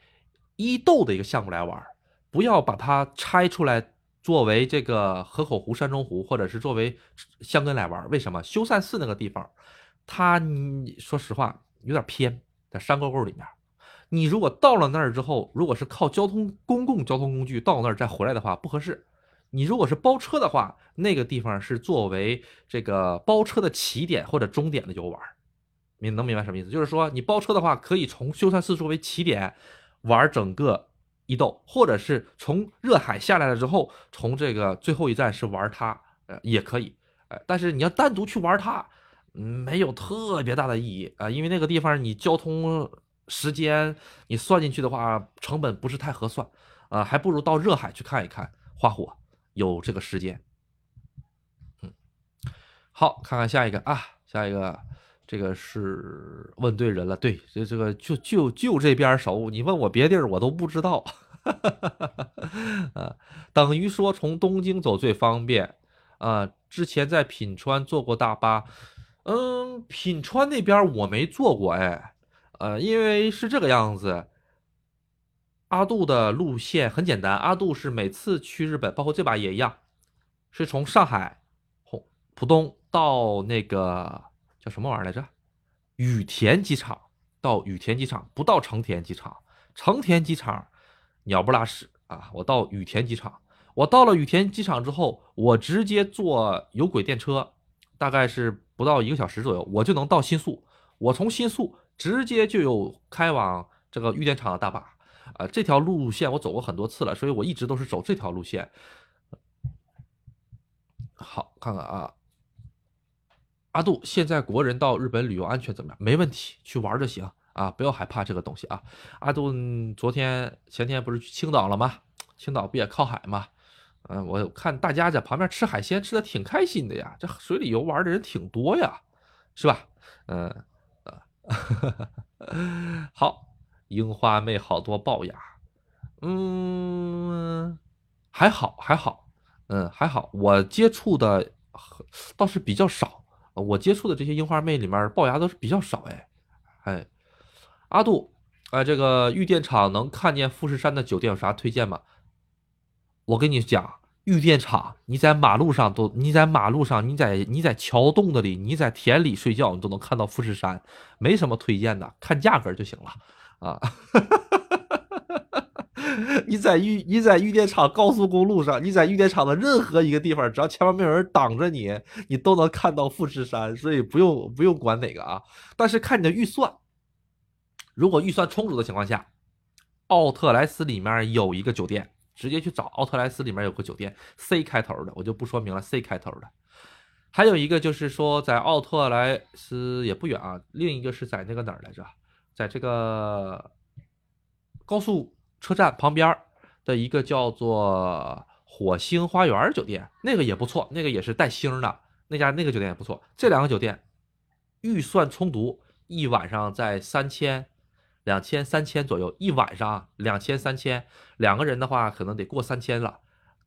伊豆的一个项目来玩，不要把它拆出来作为这个河口湖、山中湖，或者是作为香根来玩。为什么？修善寺那个地方，它你说实话有点偏，在山沟沟里面。你如果到了那儿之后，如果是靠交通公共交通工具到那儿再回来的话，不合适。你如果是包车的话，那个地方是作为这个包车的起点或者终点的游玩。明能明白什么意思？就是说你包车的话，可以从修善寺作为起点玩整个伊豆，或者是从热海下来了之后，从这个最后一站是玩它，呃，也可以。呃，但是你要单独去玩它，没有特别大的意义啊，因为那个地方你交通。时间你算进去的话，成本不是太合算，啊，还不如到热海去看一看花火，有这个时间。嗯，好，看看下一个啊，下一个这个是问对人了，对，这这个就就就这边熟，你问我别地儿我都不知道，啊，等于说从东京走最方便，啊，之前在品川坐过大巴，嗯，品川那边我没坐过，哎。呃，因为是这个样子，阿杜的路线很简单。阿杜是每次去日本，包括这把也一样，是从上海、浦浦东到那个叫什么玩意儿来着？羽田机场到羽田机场，不到成田机场。成田机场鸟不拉屎啊！我到羽田机场，我到了羽田机场之后，我直接坐有轨电车，大概是不到一个小时左右，我就能到新宿。我从新宿。直接就有开往这个玉电厂的大巴，啊，这条路线我走过很多次了，所以我一直都是走这条路线。好，看看啊，阿杜，现在国人到日本旅游安全怎么样？没问题，去玩就行啊，不要害怕这个东西啊。阿杜昨天前天不是去青岛了吗？青岛不也靠海吗？嗯，我看大家在旁边吃海鲜，吃的挺开心的呀，这水里游玩的人挺多呀，是吧？嗯。好，樱花妹好多龅牙，嗯，还好还好，嗯还好，我接触的倒是比较少，我接触的这些樱花妹里面龅牙都是比较少哎，哎，阿杜，哎，这个玉电厂能看见富士山的酒店有啥推荐吗？我跟你讲。玉电厂，你在马路上都，你在马路上，你在你在桥洞子里，你在田里睡觉，你都能看到富士山，没什么推荐的，看价格就行了啊。你在玉你在玉电厂高速公路上，你在玉电厂的任何一个地方，只要前面没有人挡着你，你都能看到富士山，所以不用不用管哪个啊。但是看你的预算，如果预算充足的情况下，奥特莱斯里面有一个酒店。直接去找奥特莱斯里面有个酒店，C 开头的，我就不说明了。C 开头的，还有一个就是说在奥特莱斯也不远啊，另一个是在那个哪儿来着，在这个高速车站旁边的一个叫做火星花园酒店，那个也不错，那个也是带星的，那家那个酒店也不错。这两个酒店预算充足，一晚上在三千。两千三千左右一晚上，两千三千两个人的话，可能得过三千了，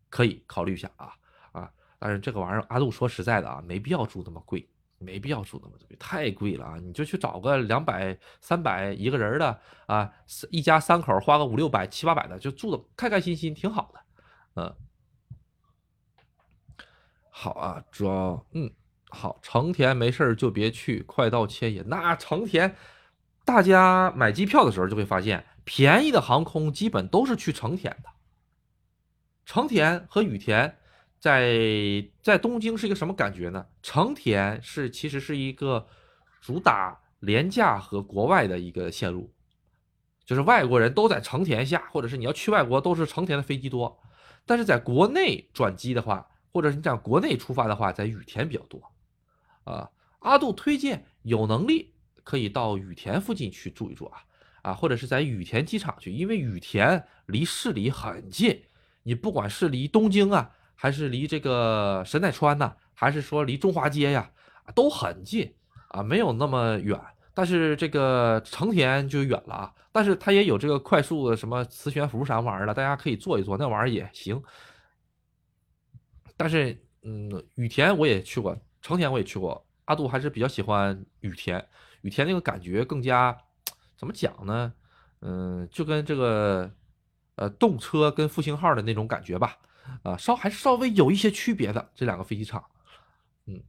可以考虑一下啊啊！但是这个玩意儿，阿杜说实在的啊，没必要住那么贵，没必要住那么贵，太贵了啊！你就去找个两百、三百一个人的啊，一家三口花个五六百、七八百的，就住的开开心心，挺好的。嗯，好啊，主要嗯好，成田没事就别去，快到千野那成田。大家买机票的时候就会发现，便宜的航空基本都是去成田的。成田和羽田在在东京是一个什么感觉呢？成田是其实是一个主打廉价和国外的一个线路，就是外国人都在成田下，或者是你要去外国都是成田的飞机多。但是在国内转机的话，或者是你讲国内出发的话，在羽田比较多。啊，阿杜推荐有能力。可以到羽田附近去住一住啊，啊，或者是在羽田机场去，因为羽田离市里很近。你不管是离东京啊，还是离这个神奈川呢，还是说离中华街呀，都很近啊，没有那么远。但是这个成田就远了啊，但是它也有这个快速的什么磁悬浮啥玩意儿的，大家可以坐一坐，那玩意儿也行。但是嗯，羽田我也去过，成田我也去过，阿杜还是比较喜欢羽田，羽田那个感觉更加怎么讲呢？嗯，就跟这个呃动车跟复兴号的那种感觉吧，啊，稍还是稍微有一些区别的这两个飞机场，嗯。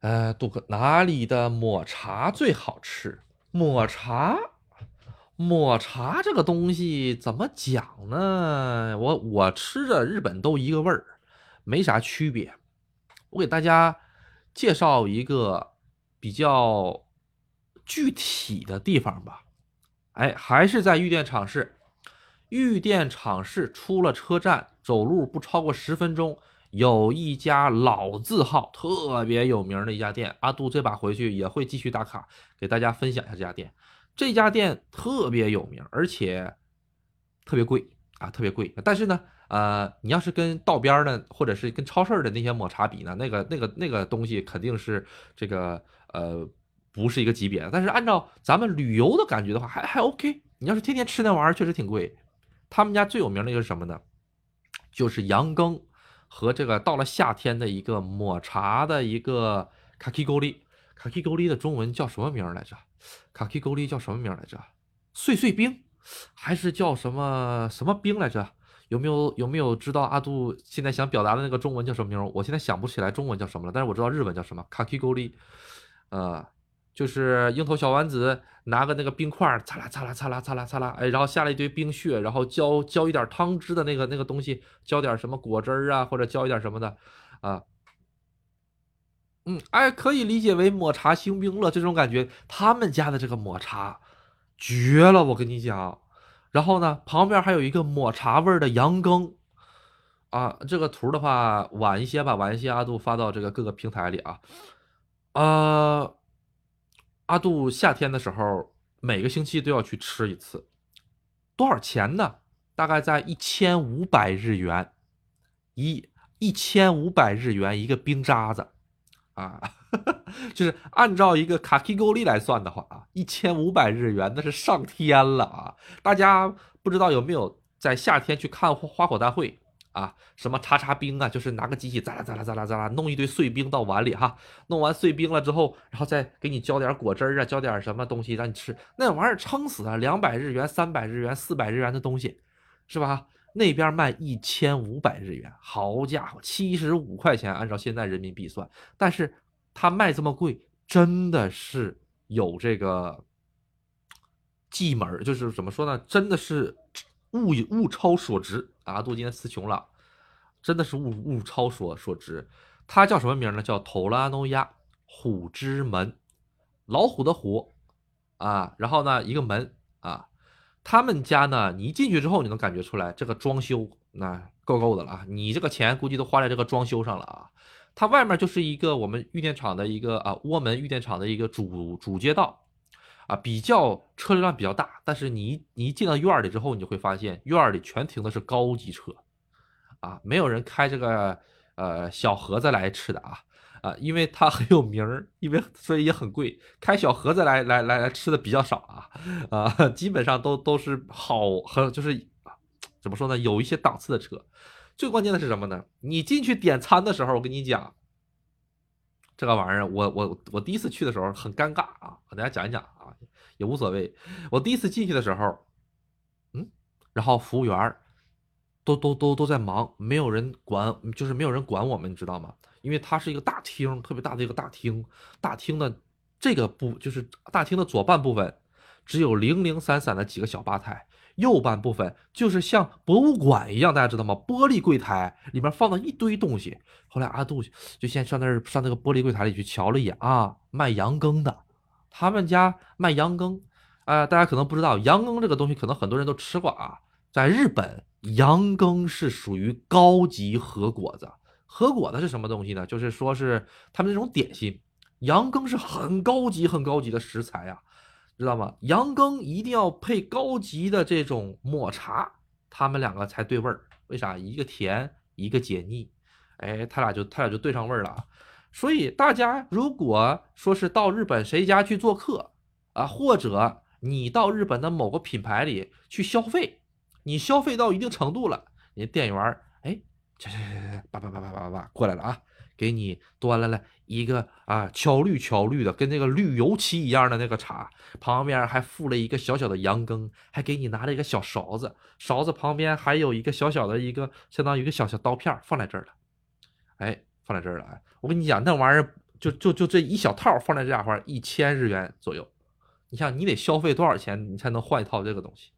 呃，杜克哪里的抹茶最好吃？抹茶，抹茶这个东西怎么讲呢？我我吃着日本都一个味儿，没啥区别。我给大家介绍一个比较具体的地方吧。哎，还是在玉电厂市。玉电厂市出了车站，走路不超过十分钟。有一家老字号、特别有名的一家店，阿杜这把回去也会继续打卡，给大家分享一下这家店。这家店特别有名，而且特别贵啊，特别贵。但是呢，呃，你要是跟道边的或者是跟超市的那些抹茶比呢，那个、那个、那个东西肯定是这个呃不是一个级别的。但是按照咱们旅游的感觉的话，还还 OK。你要是天天吃那玩意儿，确实挺贵。他们家最有名的一个是什么呢？就是羊羹。和这个到了夏天的一个抹茶的一个卡奇沟里，卡奇沟里的中文叫什么名来着？卡奇沟里叫什么名来着？碎碎冰，还是叫什么什么冰来着？有没有有没有知道阿杜现在想表达的那个中文叫什么名？我现在想不起来中文叫什么了，但是我知道日文叫什么卡奇沟里，呃。就是樱桃小丸子，拿个那个冰块，擦啦擦啦擦啦擦啦擦啦，哎，然后下了一堆冰屑，然后浇浇一点汤汁的那个那个东西，浇点什么果汁啊，或者浇一点什么的，啊，嗯，哎，可以理解为抹茶星冰乐这种感觉。他们家的这个抹茶绝了，我跟你讲。然后呢，旁边还有一个抹茶味的羊羹，啊，这个图的话晚一些吧，晚一些阿杜发到这个各个平台里啊，呃。阿杜夏天的时候，每个星期都要去吃一次，多少钱呢？大概在一千五百日元，一一千五百日元一个冰渣子，啊，就是按照一个卡基勾利来算的话啊，一千五百日元那是上天了啊！大家不知道有没有在夏天去看花火大会？啊，什么叉叉冰啊，就是拿个机器咋啦咋啦咋啦咋啦，弄一堆碎冰到碗里哈，弄完碎冰了之后，然后再给你浇点果汁啊，浇点什么东西让你吃，那玩意儿撑死啊，两百日元、三百日元、四百日元的东西，是吧？那边卖一千五百日元，好家伙，七十五块钱，按照现在人民币算，但是他卖这么贵，真的是有这个技门，就是怎么说呢？真的是物物超所值。阿杜今天词穷了，真的是物物超所所值。它叫什么名呢？叫头拉诺亚虎之门，老虎的虎啊，然后呢一个门啊。他们家呢，你一进去之后，你能感觉出来这个装修那够够的了啊。你这个钱估计都花在这个装修上了啊。它外面就是一个我们玉电厂的一个啊窝门玉电厂的一个主主街道。啊，比较车流量比较大，但是你一你一进到院里之后，你就会发现院里全停的是高级车，啊，没有人开这个呃小盒子来吃的啊啊，因为它很有名儿，因为所以也很贵，开小盒子来来来来吃的比较少啊啊，基本上都都是好很就是怎么说呢，有一些档次的车，最关键的是什么呢？你进去点餐的时候，我跟你讲。这个玩意儿，我我我第一次去的时候很尴尬啊，和大家讲一讲，也无所谓。我第一次进去的时候，嗯，然后服务员都都都都在忙，没有人管，就是没有人管我们，你知道吗？因为它是一个大厅，特别大的一个大厅，大厅的这个部就是大厅的左半部分，只有零零散散的几个小吧台。右半部分就是像博物馆一样，大家知道吗？玻璃柜台里面放了一堆东西。后来阿杜就先上那儿上那个玻璃柜台里去瞧了一眼啊，卖羊羹的，他们家卖羊羹。啊，大家可能不知道，羊羹这个东西可能很多人都吃过啊。在日本，羊羹是属于高级和果子。和果子是什么东西呢？就是说是他们那种点心。羊羹是很高级、很高级的食材啊。知道吗？羊羹一定要配高级的这种抹茶，他们两个才对味儿。为啥？一个甜，一个解腻，哎，他俩就他俩就对上味儿了。所以大家如果说是到日本谁家去做客啊，或者你到日本的某个品牌里去消费你消费到一定程度了，人店员儿哎，去去去去，叭叭叭叭叭叭过来了啊，给你端来了一个啊巧绿巧绿的，跟那个绿油漆一样的那个茶，旁边还附了一个小小的羊羹，还给你拿了一个小勺子，勺子旁边还有一个小小的一个相当于一个小小刀片放在这儿了，哎，放在这儿了，哎，我跟你讲，那玩意儿就就就这一小套放在这家伙一千日元左右，你想你得消费多少钱，你才能换一套这个东西？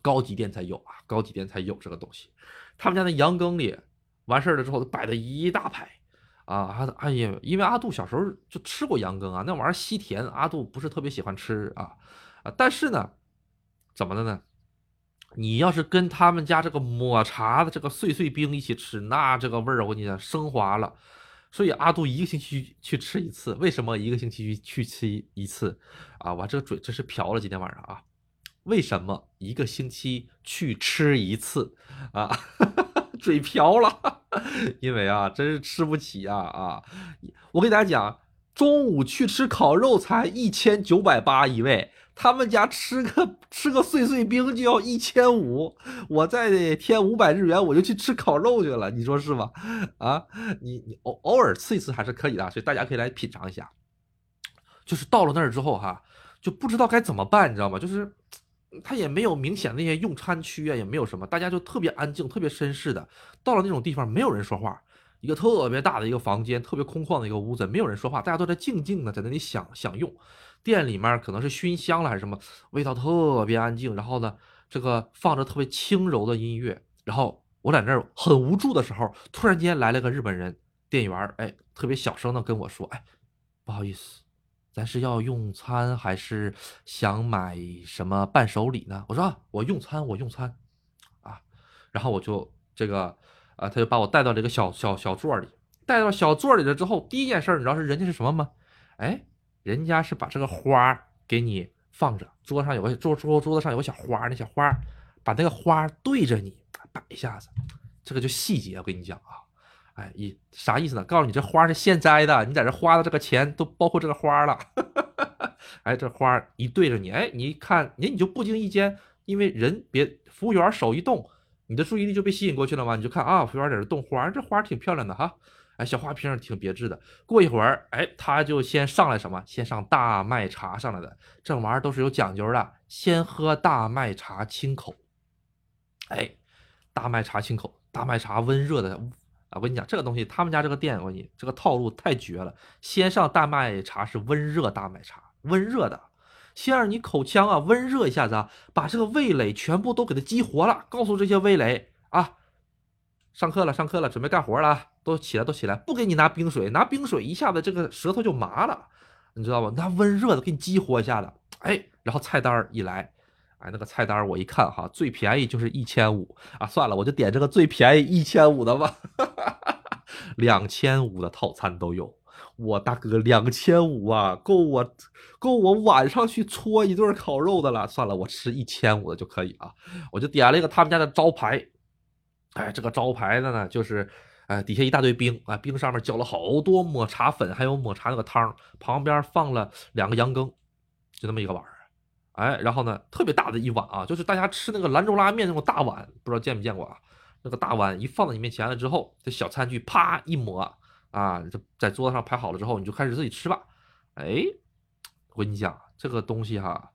高级店才有啊，高级店才有这个东西。他们家那羊羹里完事儿了之后，摆的一大排啊，还哎呀，因为阿杜小时候就吃过羊羹啊，那玩意儿稀甜，阿杜不是特别喜欢吃啊啊，但是呢，怎么的呢？你要是跟他们家这个抹茶的这个碎碎冰一起吃，那这个味儿我跟你讲升华了。所以阿杜一个星期去吃一次，为什么一个星期去去吃一次啊？我这个嘴真是瓢了，今天晚上啊。为什么一个星期去吃一次啊？嘴瓢了，因为啊，真是吃不起啊啊！我跟大家讲，中午去吃烤肉才一千九百八一位，他们家吃个 吃个碎碎冰就要一千五，我再添五百日元，我就去吃烤肉去了，你说是吧？啊，你你偶偶尔吃一次还是可以的，所以大家可以来品尝一下。就是到了那儿之后哈，就不知道该怎么办，你知道吗？就是。他也没有明显那些用餐区啊，也没有什么，大家就特别安静、特别绅士的。到了那种地方，没有人说话，一个特别大的一个房间，特别空旷的一个屋子，没有人说话，大家都在静静的在那里享享用。店里面可能是熏香了还是什么，味道特别安静。然后呢，这个放着特别轻柔的音乐。然后我在那儿很无助的时候，突然间来了个日本人店员，哎，特别小声的跟我说：“哎，不好意思。”咱是要用餐还是想买什么伴手礼呢？我说我用餐，我用餐，啊，然后我就这个啊，他就把我带到这个小小小座里，带到小座里了之后，第一件事你知道是人家是什么吗？哎，人家是把这个花给你放着，桌上有个桌桌桌子上有个小花，那小花把那个花对着你摆一下子，这个就细节，我跟你讲啊。哎，一啥意思呢？告诉你，这花是现摘的，你在这花的这个钱都包括这个花了。哎，这花一对着你，哎，你一看，你你就不经意间，因为人别服务员手一动，你的注意力就被吸引过去了嘛。你就看啊，服务员在这动花，这花挺漂亮的哈。哎，小花瓶挺别致的。过一会儿，哎，他就先上来什么？先上大麦茶上来的，这玩意儿都是有讲究的，先喝大麦茶清口。哎，大麦茶清口，大麦茶温热的。啊，我跟你讲，这个东西，他们家这个店，我跟你这个套路太绝了。先上大麦茶是温热大麦茶，温热的，先让你口腔啊温热一下子啊，把这个味蕾全部都给它激活了。告诉这些味蕾啊，上课了，上课了，准备干活了，都起来，都起来，不给你拿冰水，拿冰水一下子这个舌头就麻了，你知道吧？拿温热的给你激活一下子，哎，然后菜单一来。哎，那个菜单我一看哈，最便宜就是一千五啊！算了，我就点这个最便宜一千五的吧。两千五的套餐都有，我大哥两千五啊，够我够我晚上去搓一顿烤肉的了。算了，我吃一千五的就可以啊。我就点了一个他们家的招牌，哎，这个招牌的呢，就是哎底下一大堆冰啊，冰上面浇了好多抹茶粉，还有抹茶那个汤，旁边放了两个羊羹，就那么一个碗儿。哎，然后呢，特别大的一碗啊，就是大家吃那个兰州拉面那种大碗，不知道见没见过啊？那个大碗一放在你面前了之后，这小餐具啪一抹啊，就在桌子上排好了之后，你就开始自己吃吧。哎，我跟你讲，这个东西哈，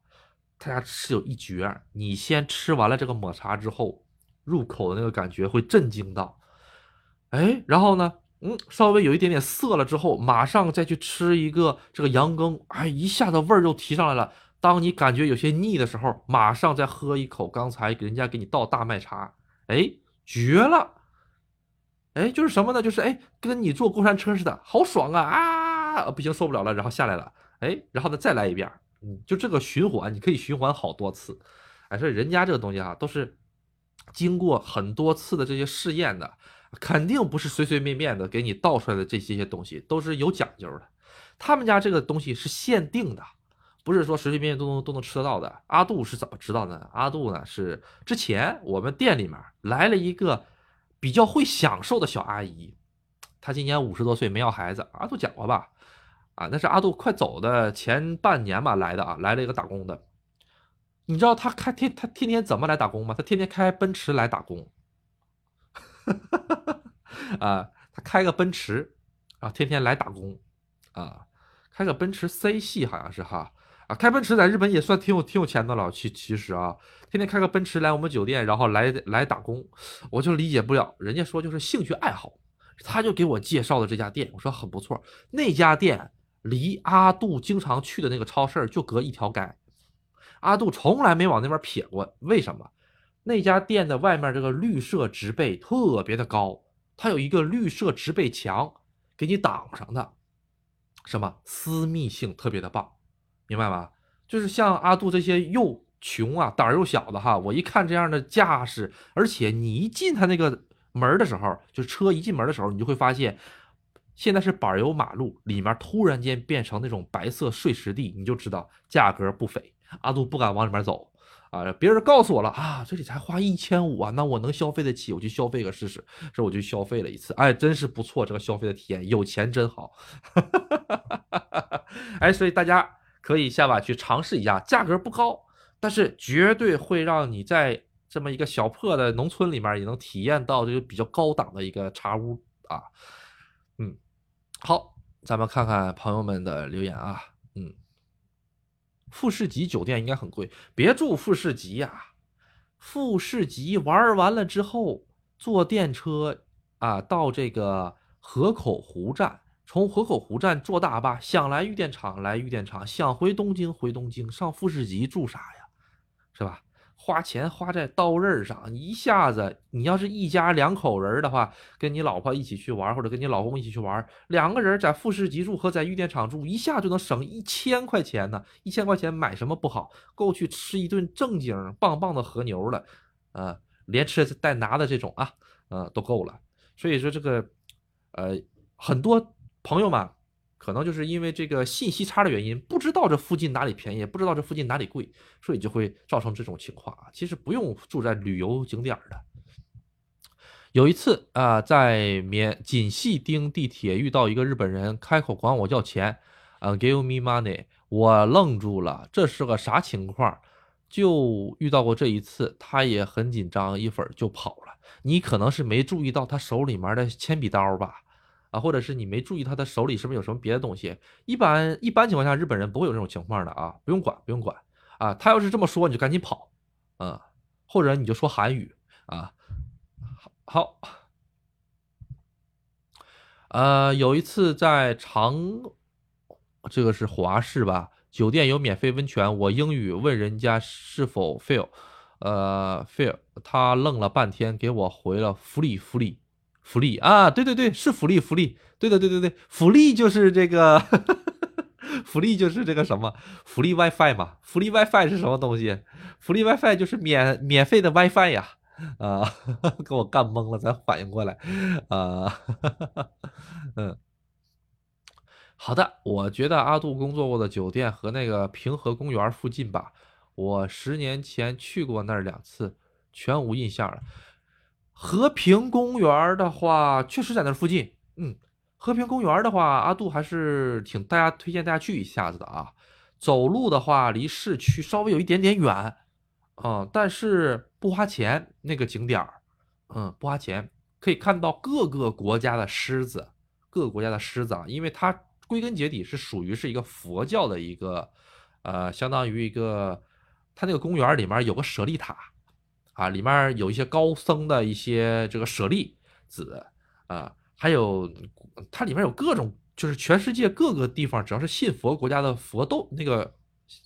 大家吃有一绝，你先吃完了这个抹茶之后，入口的那个感觉会震惊到。哎，然后呢，嗯，稍微有一点点涩了之后，马上再去吃一个这个羊羹，哎，一下子味儿就提上来了。当你感觉有些腻的时候，马上再喝一口刚才人家给你倒大麦茶，哎，绝了！哎，就是什么呢？就是哎，跟你坐过山车似的，好爽啊啊！不行，受不了了，然后下来了，哎，然后呢再来一遍，嗯，就这个循环，你可以循环好多次。哎，所以人家这个东西哈，都是经过很多次的这些试验的，肯定不是随随便便的给你倒出来的这些些东西都是有讲究的。他们家这个东西是限定的。不是说随随便便都能都能吃得到的。阿杜是怎么知道的？阿杜呢是之前我们店里面来了一个比较会享受的小阿姨，她今年五十多岁，没要孩子。阿杜讲过吧？啊，那是阿杜快走的前半年吧来的啊，来了一个打工的。你知道他开天他天天怎么来打工吗？他天天开奔驰来打工，啊，他开个奔驰，啊，天天来打工，啊，开个奔驰 C 系好像是哈，啊，开奔驰在日本也算挺有挺有钱的了。其其实啊，天天开个奔驰来我们酒店，然后来来打工，我就理解不了。人家说就是兴趣爱好，他就给我介绍的这家店，我说很不错。那家店离阿杜经常去的那个超市就隔一条街。阿杜从来没往那边撇过，为什么？那家店的外面这个绿色植被特别的高，它有一个绿色植被墙给你挡上的，什么私密性特别的棒，明白吗？就是像阿杜这些又穷啊、胆儿又小的哈，我一看这样的架势，而且你一进他那个门的时候，就车一进门的时候，你就会发现，现在是柏油马路，里面突然间变成那种白色碎石地，你就知道价格不菲。阿杜不敢往里面走啊！别人告诉我了啊，这里才花一千五啊，那我能消费得起，我去消费个试试。这我就消费了一次，哎，真是不错，这个消费的体验，有钱真好。哎，所以大家可以下把去尝试一下，价格不高，但是绝对会让你在这么一个小破的农村里面也能体验到这个比较高档的一个茶屋啊。嗯，好，咱们看看朋友们的留言啊，嗯。富士急酒店应该很贵，别住富士急呀。富士急玩完了之后，坐电车啊到这个河口湖站，从河口湖站坐大巴，想来玉电厂来玉电厂，想回东京回东京，上富士急住啥呀？是吧？花钱花在刀刃上，一下子，你要是一家两口人的话，跟你老婆一起去玩，或者跟你老公一起去玩，两个人在富士急住和在玉电厂住，一下就能省一千块钱呢。一千块钱买什么不好？够去吃一顿正经棒棒的和牛了，啊，连吃带拿的这种啊，呃，都够了。所以说这个，呃，很多朋友嘛。可能就是因为这个信息差的原因，不知道这附近哪里便宜，不知道这附近哪里贵，所以就会造成这种情况啊。其实不用住在旅游景点的。有一次啊，在缅锦细町地铁遇到一个日本人，开口管我要钱，啊，give me money，我愣住了，这是个啥情况？就遇到过这一次，他也很紧张，一会儿就跑了。你可能是没注意到他手里面的铅笔刀吧？啊，或者是你没注意他的手里是不是有什么别的东西？一般一般情况下，日本人不会有这种情况的啊，不用管，不用管啊。他要是这么说，你就赶紧跑，啊，或者你就说韩语啊。好，呃，有一次在长，这个是华氏吧？酒店有免费温泉，我英语问人家是否 feel，呃，feel，他愣了半天，给我回了福利福利。福利啊，对对对，是福利福利，对的对对对，福利就是这个，福利就是这个什么福利 WiFi 嘛？福利 WiFi 是什么东西？福利 WiFi 就是免免费的 WiFi 呀！啊，给我干懵了，才反应过来啊，嗯，好的，我觉得阿杜工作过的酒店和那个平和公园附近吧，我十年前去过那儿两次，全无印象了。和平公园的话，确实在那附近。嗯，和平公园的话，阿杜还是挺大家推荐大家去一下子的啊。走路的话，离市区稍微有一点点远，嗯，但是不花钱。那个景点儿，嗯，不花钱，可以看到各个国家的狮子，各个国家的狮子啊，因为它归根结底是属于是一个佛教的一个，呃，相当于一个，它那个公园里面有个舍利塔。啊，里面有一些高僧的一些这个舍利子啊，还有它里面有各种，就是全世界各个地方，只要是信佛国家的佛都那个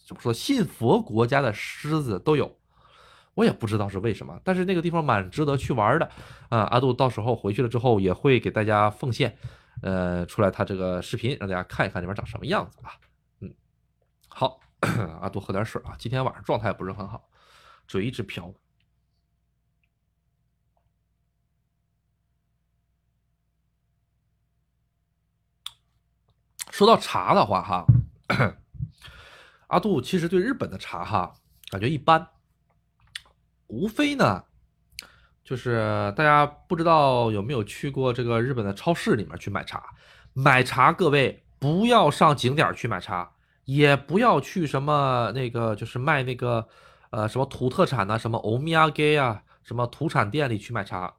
怎么说，信佛国家的狮子都有，我也不知道是为什么，但是那个地方蛮值得去玩的啊。阿杜到时候回去了之后也会给大家奉献，呃，出来他这个视频让大家看一看里面长什么样子啊。嗯，好，阿杜喝点水啊，今天晚上状态不是很好，嘴一直瓢。说到茶的话，哈，阿杜其实对日本的茶哈感觉一般，无非呢就是大家不知道有没有去过这个日本的超市里面去买茶，买茶各位不要上景点去买茶，也不要去什么那个就是卖那个呃什么土特产呐，什么欧米亚给啊，什么土产店里去买茶，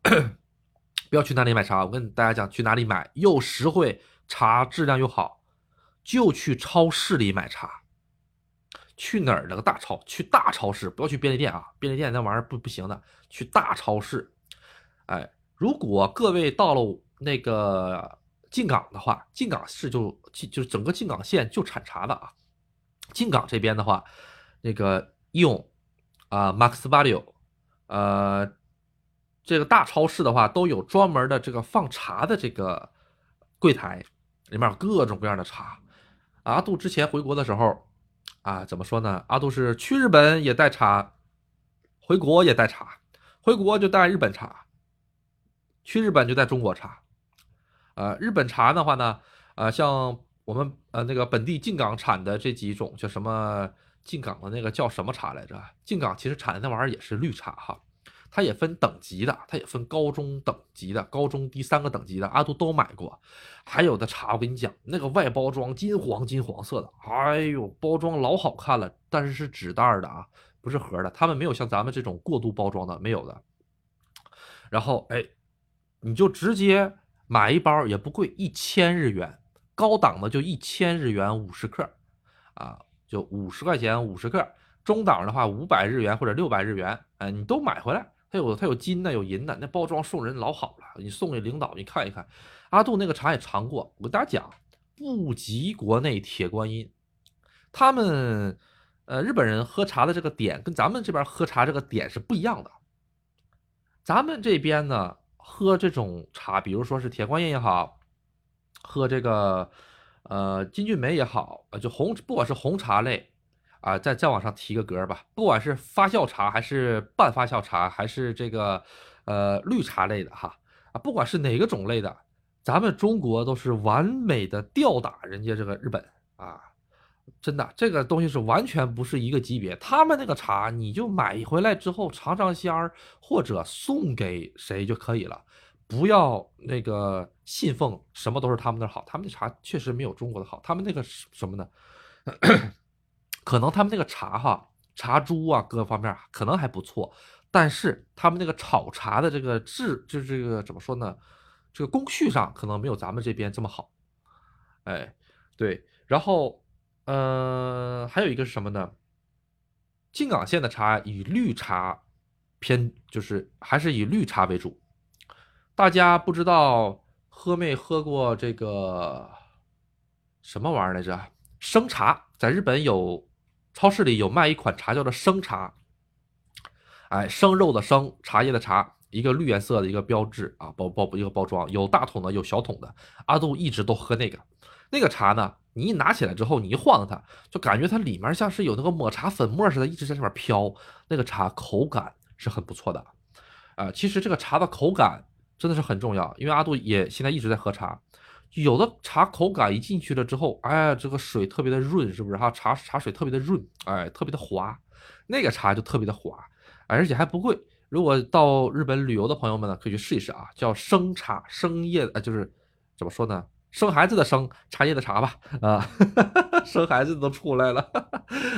不要去那里买茶。我跟大家讲，去哪里买又实惠，茶质量又好，就去超市里买茶。去哪儿那个大超？去大超市，不要去便利店啊！便利店那玩意儿不不行的。去大超市，哎，如果各位到了那个靖港的话，靖港市就就是整个靖港县就产茶的啊。靖港这边的话，那个用啊，Max Value，呃，这个大超市的话都有专门的这个放茶的这个柜台，里面有各种各样的茶。阿杜之前回国的时候。啊，怎么说呢？阿杜是去日本也带茶，回国也带茶，回国就带日本茶，去日本就带中国茶。呃，日本茶的话呢，呃，像我们呃那个本地靖港产的这几种，叫什么靖港的那个叫什么茶来着？靖港其实产的那玩意儿也是绿茶哈。它也分等级的，它也分高中等级的，高中低三个等级的，阿杜都买过。还有的茶，我跟你讲，那个外包装金黄金黄色的，哎呦，包装老好看了，但是是纸袋的啊，不是盒的。他们没有像咱们这种过度包装的，没有的。然后，哎，你就直接买一包，也不贵，一千日元，高档的就一千日元五十克，啊，就五十块钱五十克。中档的话，五百日元或者六百日元，哎，你都买回来。它有它有金的，有银的，那包装送人老好了。你送给领导，你看一看。阿杜那个茶也尝过，我跟大家讲，不及国内铁观音。他们，呃，日本人喝茶的这个点跟咱们这边喝茶这个点是不一样的。咱们这边呢，喝这种茶，比如说是铁观音也好，喝这个，呃，金骏眉也好，呃，就红，不管是红茶类。啊，再再往上提个格儿吧，不管是发酵茶还是半发酵茶，还是这个呃绿茶类的哈啊，不管是哪个种类的，咱们中国都是完美的吊打人家这个日本啊，真的这个东西是完全不是一个级别。他们那个茶你就买回来之后尝尝鲜儿，或者送给谁就可以了，不要那个信奉什么都是他们那好，他们的茶确实没有中国的好，他们那个什么呢？可能他们那个茶哈，茶珠啊，各方面可能还不错，但是他们那个炒茶的这个质，就是这个怎么说呢？这个工序上可能没有咱们这边这么好。哎，对，然后，呃，还有一个是什么呢？靖港县的茶以绿茶偏，就是还是以绿茶为主。大家不知道喝没喝过这个什么玩意儿来着？生茶，在日本有。超市里有卖一款茶，叫做生茶。哎，生肉的生，茶叶的茶，一个绿颜色的一个标志啊，包包一个包装，有大桶的，有小桶的。阿杜一直都喝那个，那个茶呢，你一拿起来之后，你一晃它，就感觉它里面像是有那个抹茶粉末似的，一直在上面飘。那个茶口感是很不错的啊。其实这个茶的口感真的是很重要，因为阿杜也现在一直在喝茶。有的茶口感一进去了之后，哎，这个水特别的润，是不是哈？茶茶水特别的润，哎，特别的滑，那个茶就特别的滑，而且还不贵。如果到日本旅游的朋友们呢，可以去试一试啊，叫生茶，生叶，呃，就是怎么说呢？生孩子的生，茶叶的茶吧，啊，生孩子都出来了，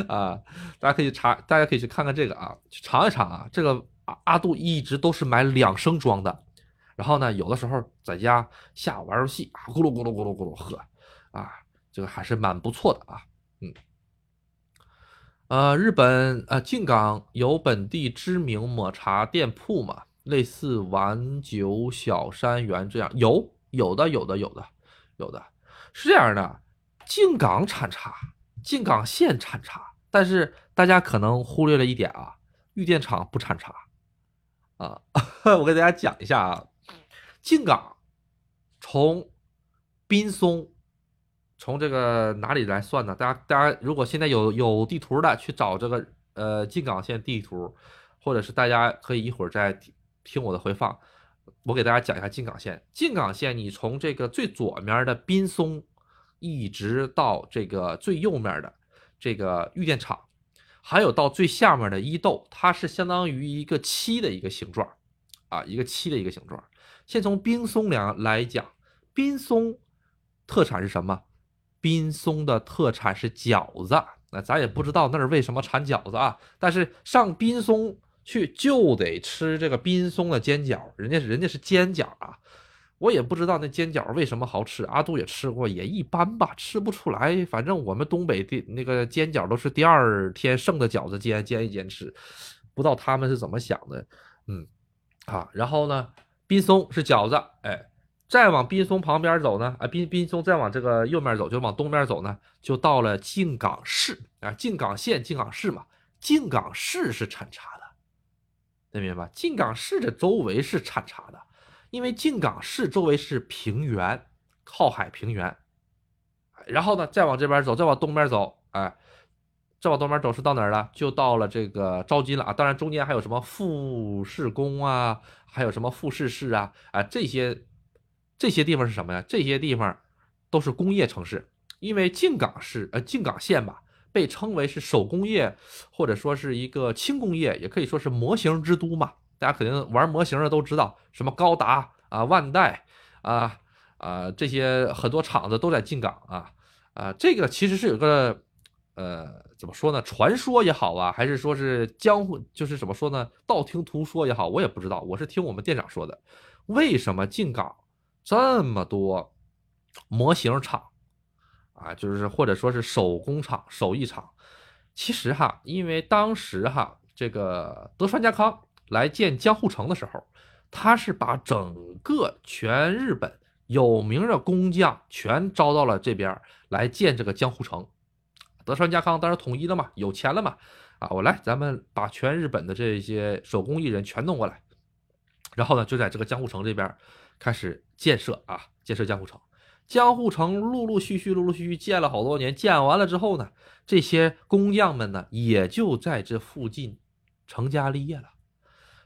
啊，大家可以查，大家可以去看看这个啊，去尝一尝啊。这个阿阿杜一直都是买两升装的。然后呢，有的时候在家下午玩游戏啊，咕噜咕噜咕噜咕噜喝，啊，这个还是蛮不错的啊，嗯，呃，日本呃静冈有本地知名抹茶店铺嘛，类似丸酒小山园这样，有有的有的有的有的，是这样的，静冈产茶，静冈县产茶，但是大家可能忽略了一点啊，玉电厂不产茶，啊，我给大家讲一下啊。靖港从滨松，从这个哪里来算呢？大家大家如果现在有有地图的，去找这个呃靖港线地图，或者是大家可以一会儿再听我的回放，我给大家讲一下靖港线。靖港线，你从这个最左面的滨松，一直到这个最右面的这个玉电厂，还有到最下面的伊豆，它是相当于一个七的一个形状，啊，一个七的一个形状。先从冰松凉来讲，冰松特产是什么？冰松的特产是饺子那咱也不知道那儿为什么产饺子啊。但是上冰松去就得吃这个冰松的煎饺，人家人家是煎饺啊。我也不知道那煎饺为什么好吃，阿杜也吃过，也一般吧，吃不出来。反正我们东北的那个煎饺都是第二天剩的饺子煎煎一煎吃，不知道他们是怎么想的。嗯，啊，然后呢，滨松是饺子，哎，再往滨松旁边走呢，啊，滨滨松再往这个右面走，就往东边走呢，就到了靖港市啊，靖港县、靖港市嘛，靖港市是产茶的，能明白吧？靖港市的周围是产茶的。因为靖港市周围是平原，靠海平原，然后呢，再往这边走，再往东边走，哎，这往东边走是到哪儿了？就到了这个招金了啊！当然中间还有什么富士宫啊，还有什么富士市啊，啊，这些这些地方是什么呀？这些地方都是工业城市，因为靖港市呃靖港县吧，被称为是手工业或者说是一个轻工业，也可以说是模型之都嘛。大家肯定玩模型的都知道，什么高达啊、万代啊啊这些很多厂子都在靖港啊啊，这个其实是有个呃怎么说呢？传说也好啊，还是说是江湖，就是怎么说呢？道听途说也好，我也不知道。我是听我们店长说的。为什么靖港这么多模型厂啊？就是或者说是手工厂、手艺厂？其实哈，因为当时哈，这个德川家康。来建江户城的时候，他是把整个全日本有名的工匠全招到了这边来建这个江户城。德川家康当时统一了嘛，有钱了嘛，啊，我来，咱们把全日本的这些手工艺人全弄过来，然后呢，就在这个江户城这边开始建设啊，建设江户城。江户城陆陆续续、陆陆续续建了好多年，建完了之后呢，这些工匠们呢，也就在这附近成家立业了。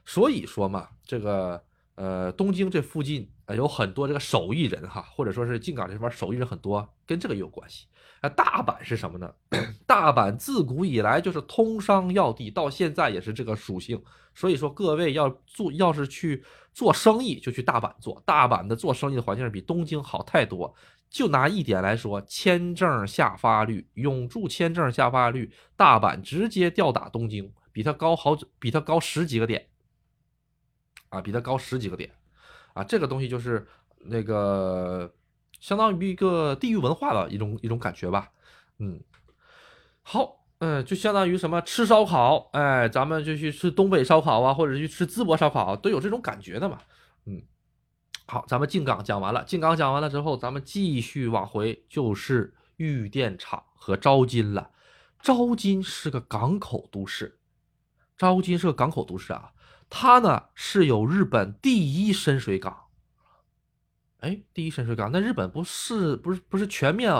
所以说嘛，这个呃，东京这附近啊有很多这个手艺人哈，或者说是靖港这边手艺人很多，跟这个也有关系。啊，大阪是什么呢？大阪自古以来就是通商要地，到现在也是这个属性。所以说各位要做，要是去做生意，就去大阪做。大阪的做生意的环境比东京好太多。就拿一点来说，签证下发率、永住签证下发率，大阪直接吊打东京，比它高好，比它高十几个点。啊，比它高十几个点，啊，这个东西就是那个相当于一个地域文化的一种一种感觉吧，嗯，好，嗯，就相当于什么吃烧烤，哎，咱们就去吃东北烧烤啊，或者去吃淄博烧烤，都有这种感觉的嘛，嗯，好，咱们靖港讲完了，靖港讲完了之后，咱们继续往回，就是玉电厂和招金了，招金是个港口都市，招金是个港口都市啊。它呢是有日本第一深水港，哎，第一深水港，那日本不是不是不是全面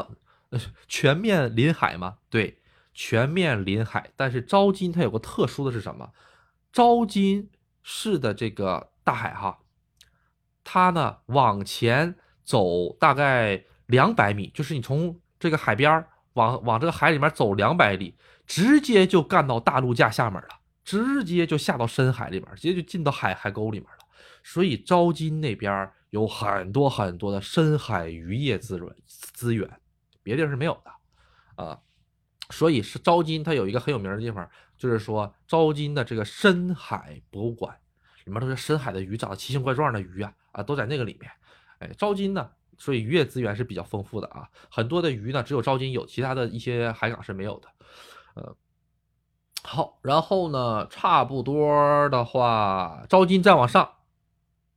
全面临海吗？对，全面临海。但是招金它有个特殊的是什么？招金市的这个大海哈，它呢往前走大概两百米，就是你从这个海边往往这个海里面走两百里，直接就干到大陆架下面了。直接就下到深海里面，直接就进到海海沟里面了。所以招金那边有很多很多的深海渔业资源资源，别地儿是没有的啊。所以是招金，它有一个很有名的地方，就是说招金的这个深海博物馆，里面都是深海的鱼，长得奇形怪状的鱼啊啊，都在那个里面。哎，招金呢，所以渔业资源是比较丰富的啊，很多的鱼呢，只有招金有，其他的一些海港是没有的，呃。好，然后呢，差不多的话，招金再往上，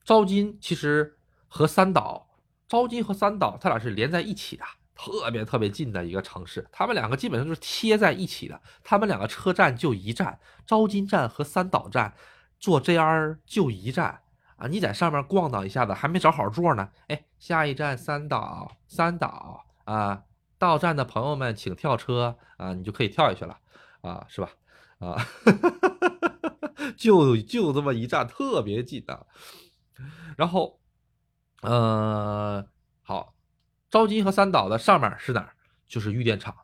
招金其实和三岛，招金和三岛，它俩是连在一起的，特别特别近的一个城市，他们两个基本上就是贴在一起的，他们两个车站就一站，招金站和三岛站坐 JR 就一站。啊，你在上面逛荡一下子，还没找好座呢，哎，下一站三岛，三岛啊，到站的朋友们请跳车啊，你就可以跳下去了啊，是吧？啊，就就这么一站，特别近啊。然后，呃，好，昭金和三岛的上面是哪儿？就是玉电厂，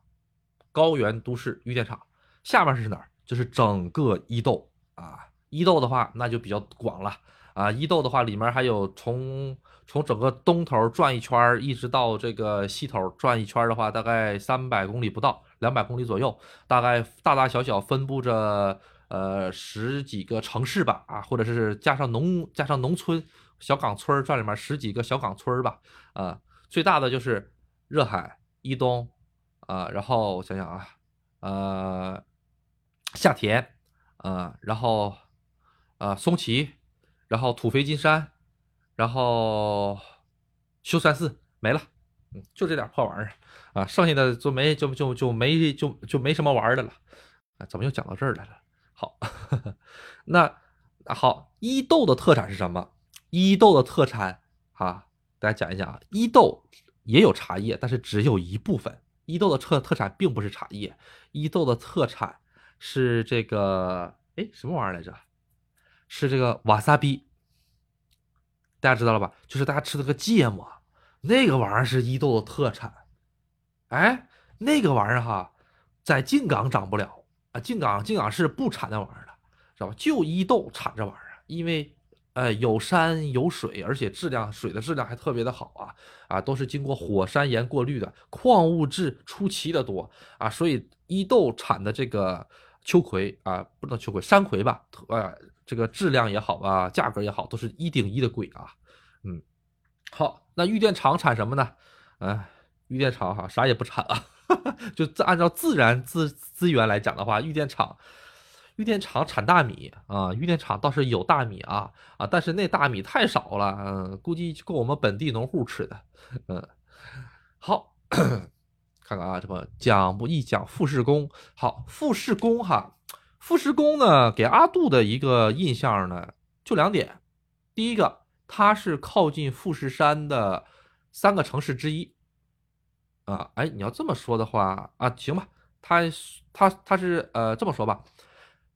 高原都市玉电厂。下面是哪儿？就是整个伊豆啊。伊豆的话，那就比较广了啊。伊豆的话，里面还有从从整个东头转一圈，一直到这个西头转一圈的话，大概三百公里不到，两百公里左右，大概大大小小分布着呃十几个城市吧，啊，或者是加上农加上农村小岗村儿，这里面十几个小岗村儿吧，啊，最大的就是热海、伊东，啊，然后我想想啊，呃，下田，啊，然后啊松崎，然后土肥金山。然后修善寺没了，就这点破玩意儿啊，剩下的就没就就就没就就没什么玩的了啊？怎么又讲到这儿来了？好，那好，伊豆的特产是什么？伊豆的特产啊，大家讲一讲啊。伊豆也有茶叶，但是只有一部分。伊豆的特特产并不是茶叶，伊豆的特产是这个哎什么玩意儿来着？是这个瓦萨比。大家知道了吧？就是大家吃的个芥末，那个玩意儿是伊豆的特产。哎，那个玩意儿哈，在静冈长不了啊。静冈静冈市不产那玩意儿的，知道吧？就伊豆产这玩意儿，因为呃有山有水，而且质量水的质量还特别的好啊啊，都是经过火山岩过滤的，矿物质出奇的多啊，所以伊豆产的这个秋葵啊，不能秋葵山葵吧？呃。这个质量也好啊，价格也好，都是一顶一的贵啊。好，那玉电厂产什么呢？哎，玉电厂哈啥也不产啊，就按照自然资资源来讲的话，玉电厂，玉电厂产大米啊，玉电厂倒是有大米啊啊，但是那大米太少了，嗯，估计够我们本地农户吃的。嗯，好，看看啊，这么讲不一讲富士宫，好，富士宫哈。富士宫呢，给阿杜的一个印象呢，就两点。第一个，它是靠近富士山的三个城市之一。啊，哎，你要这么说的话啊，行吧，它它它是呃这么说吧，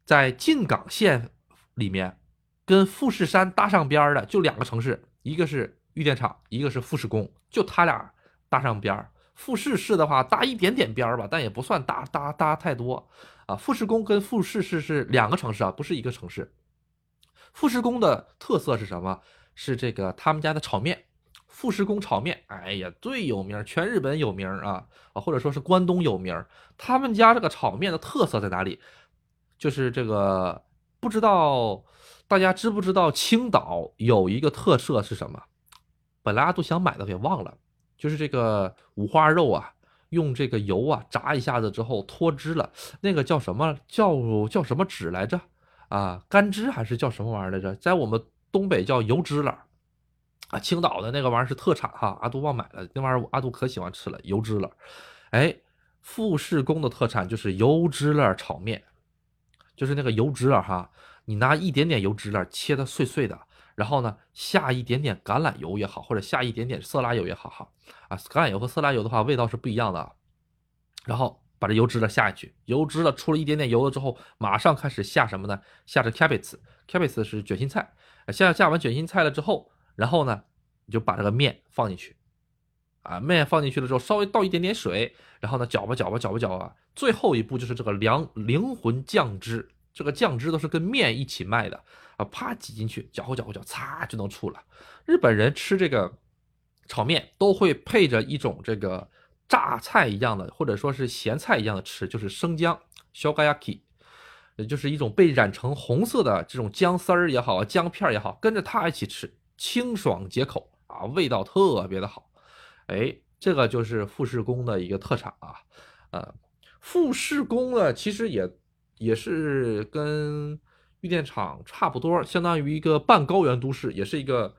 在静冈县里面，跟富士山搭上边的就两个城市，一个是玉电厂，一个是富士宫，就它俩搭上边儿。富士市的话搭一点点边儿吧，但也不算搭搭搭太多啊。富士宫跟富士市是两个城市啊，不是一个城市。富士宫的特色是什么？是这个他们家的炒面，富士宫炒面，哎呀，最有名，全日本有名啊啊，或者说是关东有名。他们家这个炒面的特色在哪里？就是这个，不知道大家知不知道青岛有一个特色是什么？本来都想买的，给忘了。就是这个五花肉啊，用这个油啊炸一下子之后脱脂了，那个叫什么叫叫什么脂来着？啊，干脂还是叫什么玩意儿来着？在我们东北叫油脂了，啊，青岛的那个玩意儿是特产哈，阿杜忘买了，那玩意儿阿杜可喜欢吃了，油脂了。哎，富士宫的特产就是油脂了炒面，就是那个油脂了哈，你拿一点点油脂了切的碎碎的。然后呢，下一点点橄榄油也好，或者下一点点色拉油也好，哈，啊，橄榄油和色拉油的话，味道是不一样的。然后把这油脂了下去，油脂了出了一点点油了之后，马上开始下什么呢？下这 cabbage，cabbage 是卷心菜。下下完卷心菜了之后，然后呢，你就把这个面放进去，啊，面放进去了之后，稍微倒一点点水，然后呢，搅吧搅吧搅吧搅吧，最后一步就是这个凉灵魂酱汁。这个酱汁都是跟面一起卖的啊，啪挤进去，搅和搅和搅，擦就能出了。日本人吃这个炒面都会配着一种这个榨菜一样的，或者说是咸菜一样的吃，就是生姜小干鸭皮就是一种被染成红色的这种姜丝儿也好，姜片也好，跟着它一起吃，清爽解口啊，味道特别的好。哎，这个就是富士宫的一个特产啊。呃，富士宫呢，其实也。也是跟玉电厂差不多，相当于一个半高原都市，也是一个，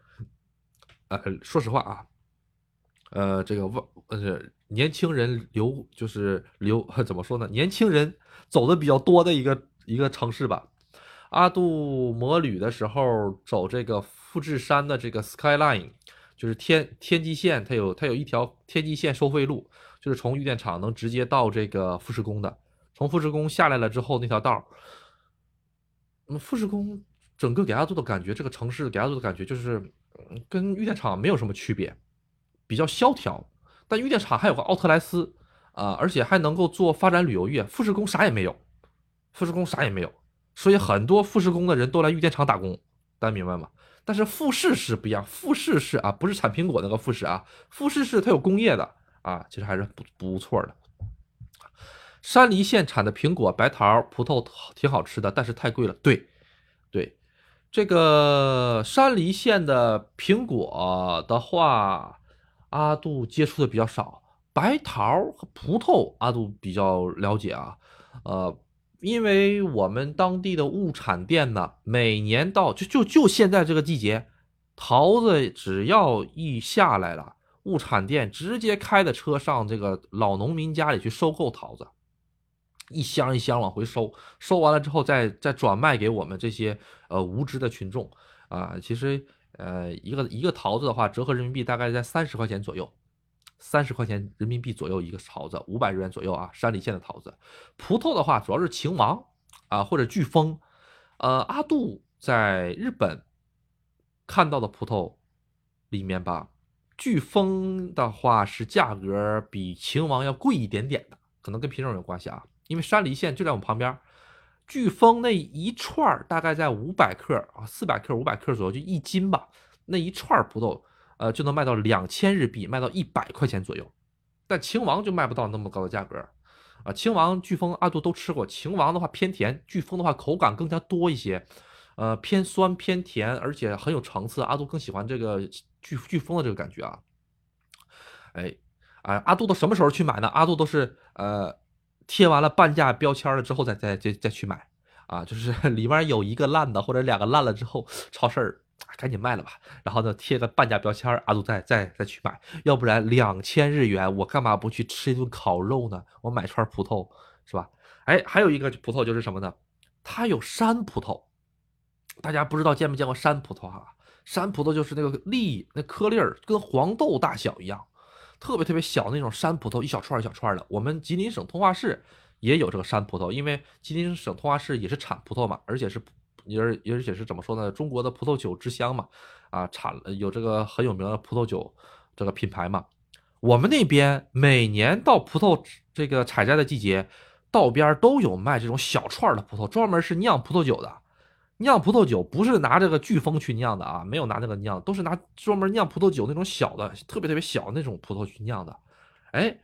呃，说实话啊，呃，这个外呃年轻人流就是流 怎么说呢？年轻人走的比较多的一个一个城市吧。阿杜摩旅的时候走这个富士山的这个 Skyline，就是天天际线，它有它有一条天际线收费路，就是从玉电厂能直接到这个富士宫的。从富士宫下来了之后，那条道儿，那富士宫整个给阿杜的感觉，这个城市给阿杜的感觉就是，跟玉电厂没有什么区别，比较萧条。但玉电厂还有个奥特莱斯啊，而且还能够做发展旅游业。富士宫啥也没有，富士宫啥也没有，所以很多富士宫的人都来玉电厂打工，大家明白吗？但是富士市不一样，富士市啊，不是产苹果那个富士啊，富士市它有工业的啊，其实还是不不错的。山梨县产的苹果、白桃、葡萄挺好吃的，但是太贵了。对，对，这个山梨县的苹果的话，阿杜接触的比较少，白桃和葡萄阿杜比较了解啊。呃，因为我们当地的物产店呢，每年到就就就现在这个季节，桃子只要一下来了，物产店直接开的车上这个老农民家里去收购桃子。一箱一箱往回收，收完了之后再再转卖给我们这些呃无知的群众啊。其实呃一个一个桃子的话，折合人民币大概在三十块钱左右，三十块钱人民币左右一个桃子，五百日元左右啊。山梨县的桃子，葡萄的话主要是晴王啊或者飓风。呃，阿杜在日本看到的葡萄里面吧，飓风的话是价格比晴王要贵一点点的，可能跟品种有关系啊。因为山梨县就在我们旁边，飓风那一串大概在五百克啊，四百克、五百克左右，就一斤吧。那一串葡萄，呃，就能卖到两千日币，卖到一百块钱左右。但秦王就卖不到那么高的价格啊。秦王、飓风、阿杜都吃过。秦王的话偏甜，飓风的话口感更加多一些，呃，偏酸偏甜，而且很有层次。阿杜更喜欢这个飓飓风的这个感觉啊。哎，啊，阿杜都什么时候去买呢？阿杜都是呃。贴完了半价标签了之后，再再再再去买啊，就是 里面有一个烂的或者两个烂了之后，超市赶紧卖了吧，然后呢贴个半价标签，阿杜再再再去买，要不然两千日元，我干嘛不去吃一顿烤肉呢？我买串葡萄是吧？哎，还有一个葡萄就是什么呢？它有山葡萄，大家不知道见没见过山葡萄哈？山葡萄就是那个粒那颗粒儿跟黄豆大小一样。特别特别小那种山葡萄，一小串一小串的。我们吉林省通化市也有这个山葡萄，因为吉林省通化市也是产葡萄嘛，而且是，而而且是怎么说呢？中国的葡萄酒之乡嘛，啊，产有这个很有名的葡萄酒这个品牌嘛。我们那边每年到葡萄这个采摘的季节，道边都有卖这种小串的葡萄，专门是酿葡萄酒的。酿葡萄酒不是拿这个飓风去酿的啊，没有拿那个酿，都是拿专门酿葡萄酒那种小的，特别特别小那种葡萄去酿的。哎，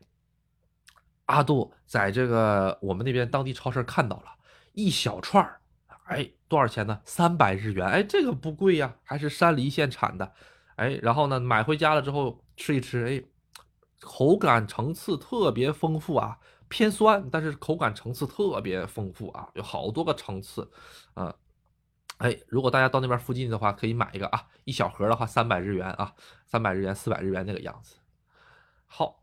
阿杜在这个我们那边当地超市看到了一小串儿，哎，多少钱呢？三百日元。哎，这个不贵呀，还是山梨县产的。哎，然后呢，买回家了之后吃一吃，哎，口感层次特别丰富啊，偏酸，但是口感层次特别丰富啊，有好多个层次，啊。哎，如果大家到那边附近的话，可以买一个啊，一小盒的话三百日元啊，三百日元、四百日元那个样子。好，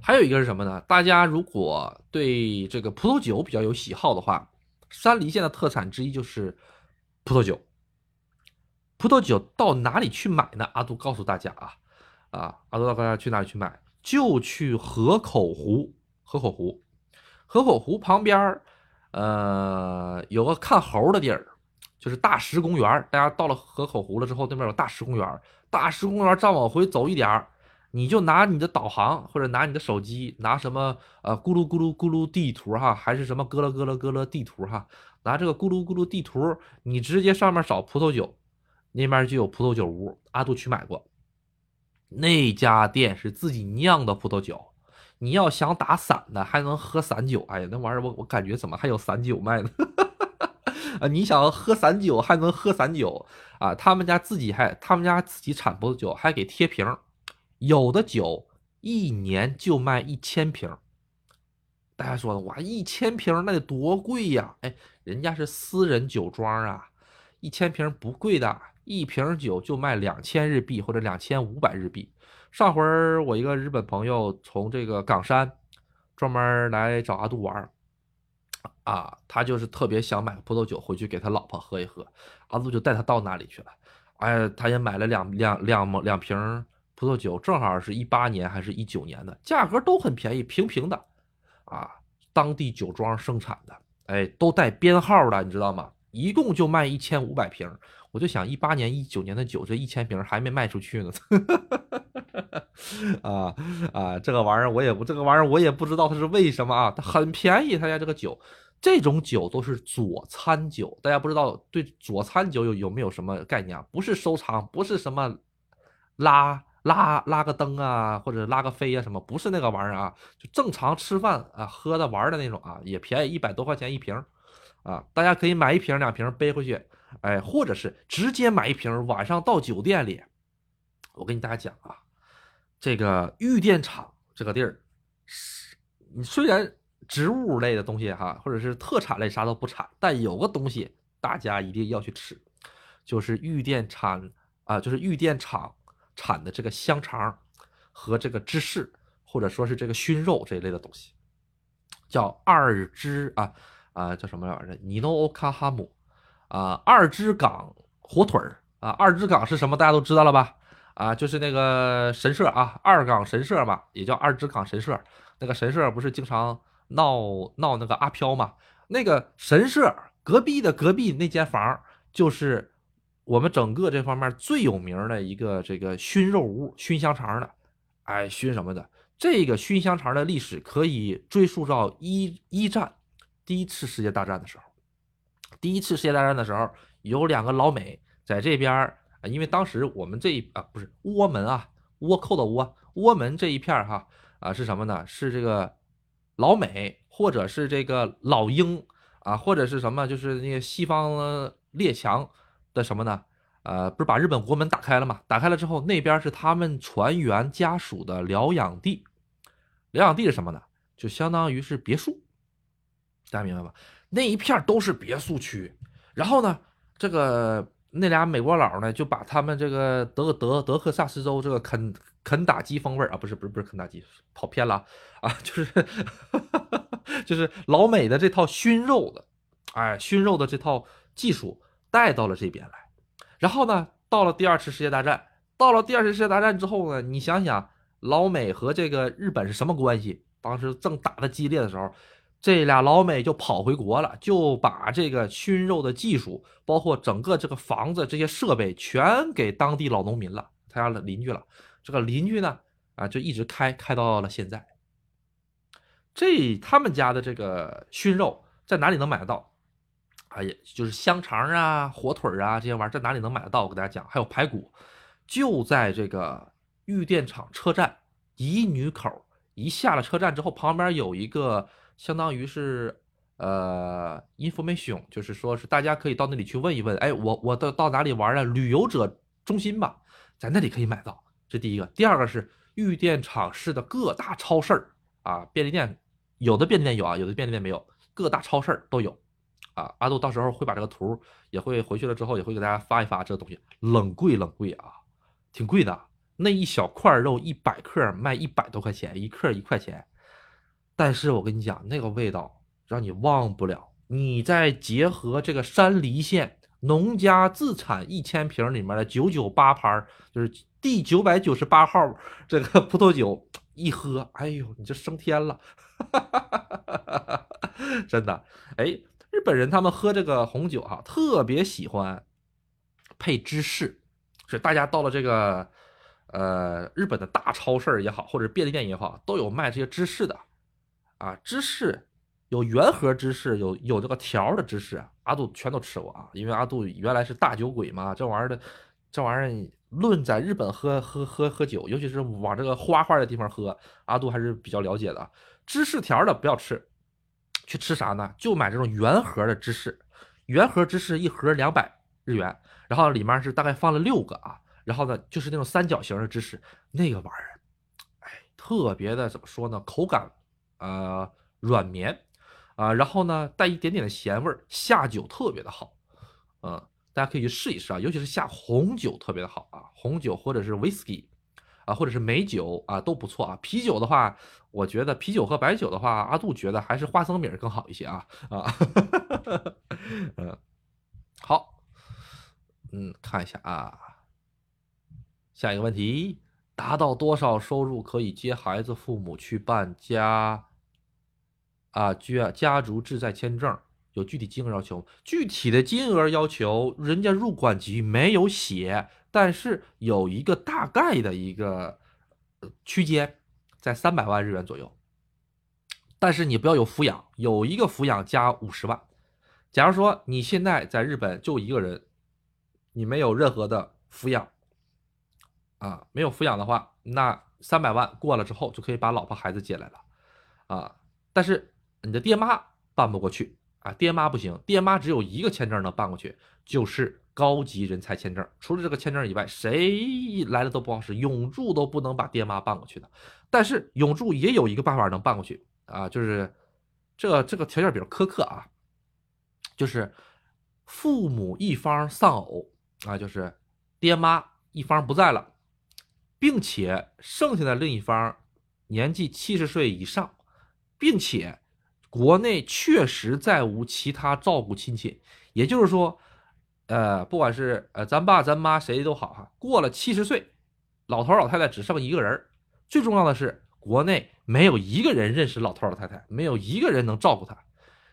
还有一个是什么呢？大家如果对这个葡萄酒比较有喜好的话，山梨县的特产之一就是葡萄酒。葡萄酒到哪里去买呢？阿杜告诉大家啊，啊，阿杜告诉大家去哪里去买，就去河口湖。河口湖，河口湖旁边呃，有个看猴的地儿，就是大石公园。大家到了河口湖了之后，那边有大石公园。大石公园再往回走一点你就拿你的导航或者拿你的手机，拿什么呃咕噜咕噜咕噜地图哈，还是什么咯咯咯咯咯咯地图哈，拿这个咕噜咕噜地图，你直接上面找葡萄酒，那边就有葡萄酒屋。阿杜去买过，那家店是自己酿的葡萄酒。你要想打散的，还能喝散酒。哎呀，那玩意儿我我感觉怎么还有散酒卖呢？啊，你想喝散酒还能喝散酒啊？他们家自己还他们家自己产葡萄酒，还给贴瓶有的酒一年就卖一千瓶。大家说的哇，一千瓶那得多贵呀？哎，人家是私人酒庄啊，一千瓶不贵的，一瓶酒就卖两千日币或者两千五百日币。上回我一个日本朋友从这个冈山专门来找阿杜玩啊，他就是特别想买葡萄酒回去给他老婆喝一喝，阿杜就带他到那里去了。哎，他也买了两两两两瓶葡萄酒，正好是一八年还是一九年的，价格都很便宜，平平的啊，当地酒庄生产的，哎，都带编号的，你知道吗？一共就卖一千五百瓶。我就想，一八年、一九年的酒，这一千瓶还没卖出去呢。啊啊，这个玩意儿我也不，这个玩意儿我也不知道它是为什么啊。它很便宜，他家这个酒，这种酒都是佐餐酒，大家不知道对佐餐酒有有没有什么概念啊？不是收藏，不是什么拉拉拉个灯啊，或者拉个飞啊什么，不是那个玩意儿啊，就正常吃饭啊喝的玩的那种啊，也便宜，一百多块钱一瓶啊，大家可以买一瓶两瓶背回去，哎，或者是直接买一瓶，晚上到酒店里。我跟大家讲啊，这个玉电厂这个地儿，是你虽然。植物类的东西哈，或者是特产类啥都不产，但有个东西大家一定要去吃，就是玉电产啊，就是玉电厂产的这个香肠和这个芝士，或者说是这个熏肉这一类的东西，叫二芝啊啊叫什么玩意儿？尼诺欧卡哈姆啊，二芝港火腿儿啊，二芝港是什么？大家都知道了吧？啊，就是那个神社啊，二港神社嘛，也叫二芝港神社。那个神社不是经常。闹闹那个阿飘嘛，那个神社隔壁的隔壁那间房，就是我们整个这方面最有名的一个这个熏肉屋，熏香肠的，哎，熏什么的？这个熏香肠的历史可以追溯到一一战，第一次世界大战的时候。第一次世界大战的时候，有两个老美在这边啊，因为当时我们这一啊不是倭门啊，倭寇的倭，倭门这一片哈啊是什么呢？是这个。老美或者是这个老英啊，或者是什么，就是那个西方列强的什么呢？呃，不是把日本国门打开了吗？打开了之后，那边是他们船员家属的疗养地。疗养地是什么呢？就相当于是别墅，大家明白吧？那一片都是别墅区。然后呢，这个那俩美国佬呢，就把他们这个德德德克萨斯州这个肯肯打基风味啊，不是不是不是肯打基，跑偏了。啊，就是就是老美的这套熏肉的，哎，熏肉的这套技术带到了这边来。然后呢，到了第二次世界大战，到了第二次世界大战之后呢，你想想，老美和这个日本是什么关系？当时正打的激烈的时候，这俩老美就跑回国了，就把这个熏肉的技术，包括整个这个房子这些设备，全给当地老农民了，他家的邻居了。这个邻居呢，啊，就一直开开到了现在。这他们家的这个熏肉在哪里能买得到？哎呀，就是香肠啊、火腿啊这些玩意儿在哪里能买得到？我给大家讲，还有排骨，就在这个玉电厂车站乙女口。一下了车站之后，旁边有一个相当于是呃 information，就是说是大家可以到那里去问一问。哎，我我到到哪里玩啊？旅游者中心吧，在那里可以买到。这第一个，第二个是玉电厂市的各大超市啊、便利店。有的便利店有啊，有的便利店没有，各大超市都有，啊，阿杜到时候会把这个图也会回去了之后也会给大家发一发这个东西，冷贵冷贵啊，挺贵的，那一小块肉一百克卖一百多块钱，一克一块钱，但是我跟你讲那个味道让你忘不了，你再结合这个山梨县农家自产一千瓶里面的九九八牌，就是第九百九十八号这个葡萄酒一喝，哎呦，你就升天了。哈哈哈哈哈！真的，哎，日本人他们喝这个红酒哈，特别喜欢配芝士。是大家到了这个呃日本的大超市也好，或者便利店也好，都有卖这些芝士的啊。芝士有圆盒芝士，有有这个条的芝士，阿杜全都吃过啊。因为阿杜原来是大酒鬼嘛，这玩意儿的，这玩意儿论在日本喝喝喝喝酒，尤其是往这个花花的地方喝，阿杜还是比较了解的。芝士条的不要吃，去吃啥呢？就买这种圆盒的芝士，圆盒芝士一盒两百日元，然后里面是大概放了六个啊，然后呢就是那种三角形的芝士，那个玩意儿，哎，特别的怎么说呢？口感呃软绵啊，然后呢带一点点的咸味儿，下酒特别的好，嗯，大家可以去试一试啊，尤其是下红酒特别的好啊，红酒或者是 whisky。啊，或者是美酒啊，都不错啊。啤酒的话，我觉得啤酒和白酒的话，阿杜觉得还是花生米更好一些啊啊。嗯，好，嗯，看一下啊，下一个问题，达到多少收入可以接孩子父母去办家啊家家族志在签证？有具体金额要求？具体的金额要求，人家入管局没有写。但是有一个大概的一个区间，在三百万日元左右，但是你不要有抚养，有一个抚养加五十万。假如说你现在在日本就一个人，你没有任何的抚养，啊，没有抚养的话，那三百万过了之后就可以把老婆孩子接来了，啊，但是你的爹妈办不过去啊，爹妈不行，爹妈只有一个签证能办过去，就是高级人才签证。除了这个签证以外，谁来了都不好使，永住都不能把爹妈办过去的。但是永住也有一个办法能办过去啊，就是这这个条件比较苛刻啊，就是父母一方丧偶啊，就是爹妈一方不在了。并且剩下的另一方年纪七十岁以上，并且国内确实再无其他照顾亲戚，也就是说，呃，不管是呃咱爸咱妈谁都好哈，过了七十岁，老头老太太只剩一个人最重要的是，国内没有一个人认识老头老太太，没有一个人能照顾他，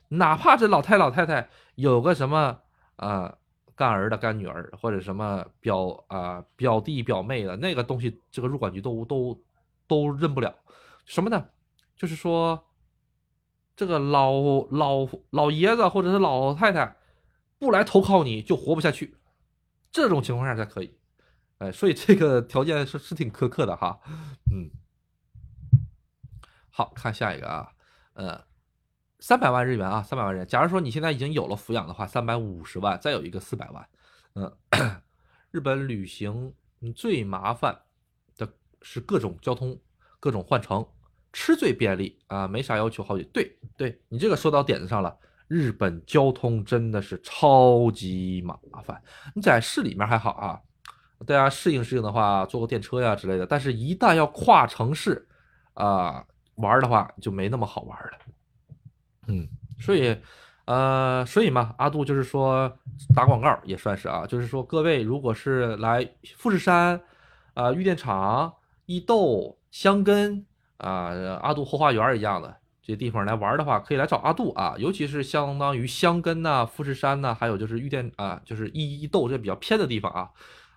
哪怕这老太老太太有个什么啊。干儿的、干女儿，或者什么表啊、表弟、表妹的那个东西，这个入管局都都都认不了。什么呢？就是说，这个老老老爷子或者是老太太不来投靠你就活不下去，这种情况下才可以。哎，所以这个条件是是挺苛刻的哈。嗯，好看下一个啊，嗯。三百万日元啊，三百万人。假如说你现在已经有了抚养的话，三百五十万，再有一个四百万。嗯，日本旅行最麻烦的是各种交通，各种换乘，吃最便利啊，没啥要求。好几对对，你这个说到点子上了。日本交通真的是超级麻烦。你在市里面还好啊，大家适应适应的话，坐个电车呀之类的。但是，一旦要跨城市啊玩的话，就没那么好玩了。嗯，所以，呃，所以嘛，阿杜就是说打广告也算是啊，就是说各位如果是来富士山，啊，玉电厂、伊豆、香根啊，阿杜后花园一样的这地方来玩的话，可以来找阿杜啊，尤其是相当于香根呐、富士山呐，还有就是玉电啊，就是一一豆这比较偏的地方啊，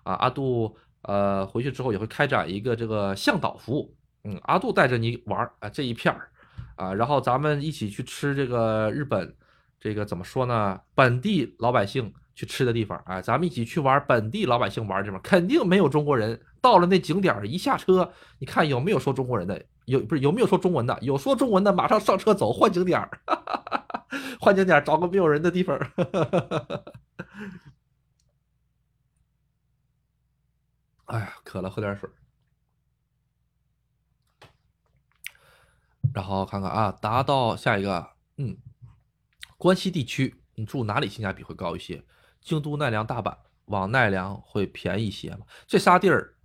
啊，阿杜呃回去之后也会开展一个这个向导服务，嗯，阿杜带着你玩啊这一片儿。啊，然后咱们一起去吃这个日本，这个怎么说呢？本地老百姓去吃的地方啊，咱们一起去玩本地老百姓玩的地方，肯定没有中国人。到了那景点一下车，你看有没有说中国人的？有不是有没有说中文的？有说中文的，马上上车走，换景点儿，换景点儿找个没有人的地方。哎呀，渴了，喝点水。然后看看啊，达到下一个，嗯，关西地区，你住哪里性价比会高一些？京都、奈良、大阪，往奈良会便宜一些吗？这仨地儿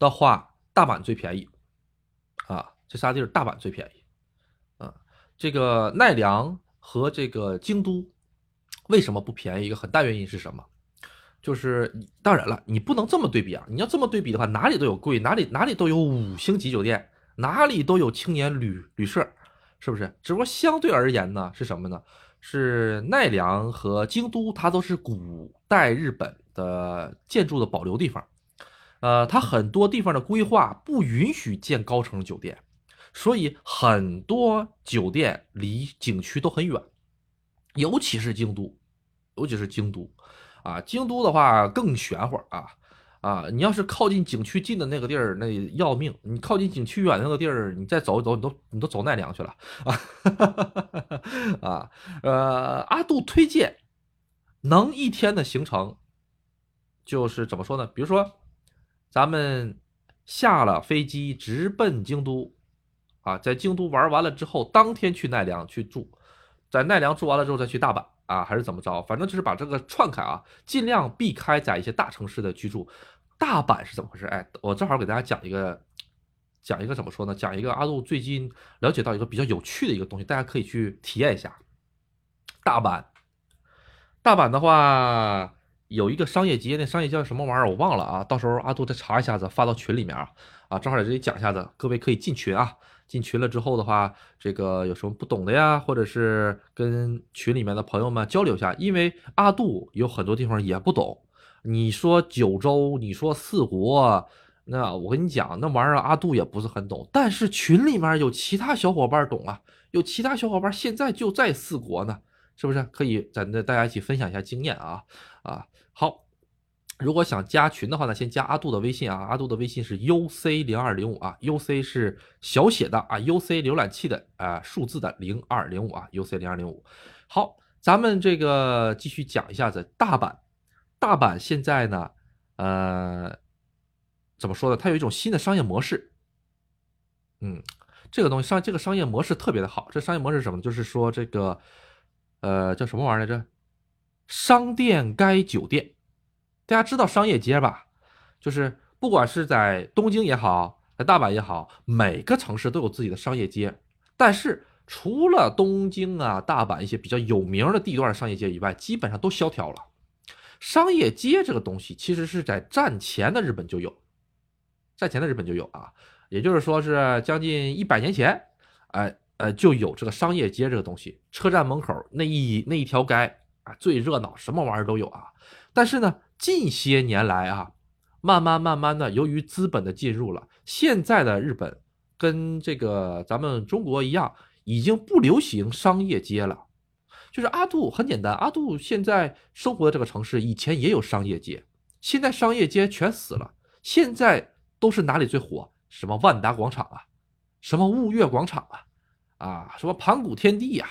的话，大阪最便宜啊，这仨地儿大阪最便宜，啊，这个奈良和这个京都为什么不便宜？一个很大原因是什么？就是当然了，你不能这么对比啊，你要这么对比的话，哪里都有贵，哪里哪里都有五星级酒店。哪里都有青年旅旅社，是不是？只不过相对而言呢，是什么呢？是奈良和京都，它都是古代日本的建筑的保留地方。呃，它很多地方的规划不允许建高层酒店，所以很多酒店离景区都很远，尤其是京都，尤其是京都，啊，京都的话更玄乎啊。啊，你要是靠近景区近的那个地儿，那要命；你靠近景区远的那个地儿，你再走一走，你都你都走奈良去了啊！啊，呃，阿杜推荐能一天的行程，就是怎么说呢？比如说，咱们下了飞机直奔京都，啊，在京都玩完了之后，当天去奈良去住，在奈良住完了之后再去大阪。啊，还是怎么着？反正就是把这个串开啊，尽量避开在一些大城市的居住。大阪是怎么回事？哎，我正好给大家讲一个，讲一个怎么说呢？讲一个阿杜最近了解到一个比较有趣的一个东西，大家可以去体验一下。大阪，大阪的话有一个商业街，那商业叫什么玩意儿我忘了啊，到时候阿杜再查一下子发到群里面啊。啊，正好在这里讲一下子，各位可以进群啊。进群了之后的话，这个有什么不懂的呀，或者是跟群里面的朋友们交流一下，因为阿杜有很多地方也不懂。你说九州，你说四国，那我跟你讲，那玩意儿阿杜也不是很懂，但是群里面有其他小伙伴懂啊，有其他小伙伴现在就在四国呢，是不是？可以咱的大家一起分享一下经验啊啊！好，如果想加群的话呢，先加阿杜的微信啊，阿杜的微信是 uc 零二零五啊，uc 是小写的啊，uc 浏览器的啊数字的零二零五啊，uc 零二零五。好，咱们这个继续讲一下子大阪，大阪现在呢，呃。怎么说呢？它有一种新的商业模式，嗯，这个东西商这个商业模式特别的好。这商业模式是什么？就是说这个，呃，叫什么玩意儿来着？商店该酒店，大家知道商业街吧？就是不管是在东京也好，在大阪也好，每个城市都有自己的商业街。但是除了东京啊、大阪一些比较有名的地段商业街以外，基本上都萧条了。商业街这个东西，其实是在战前的日本就有。战前的日本就有啊，也就是说是将近一百年前，哎呃就有这个商业街这个东西，车站门口那一那一条街啊最热闹，什么玩意儿都有啊。但是呢，近些年来啊，慢慢慢慢的，由于资本的进入了，现在的日本跟这个咱们中国一样，已经不流行商业街了。就是阿杜很简单，阿杜现在生活的这个城市以前也有商业街，现在商业街全死了，现在。都是哪里最火？什么万达广场啊，什么物月广场啊，啊，什么盘古天地呀，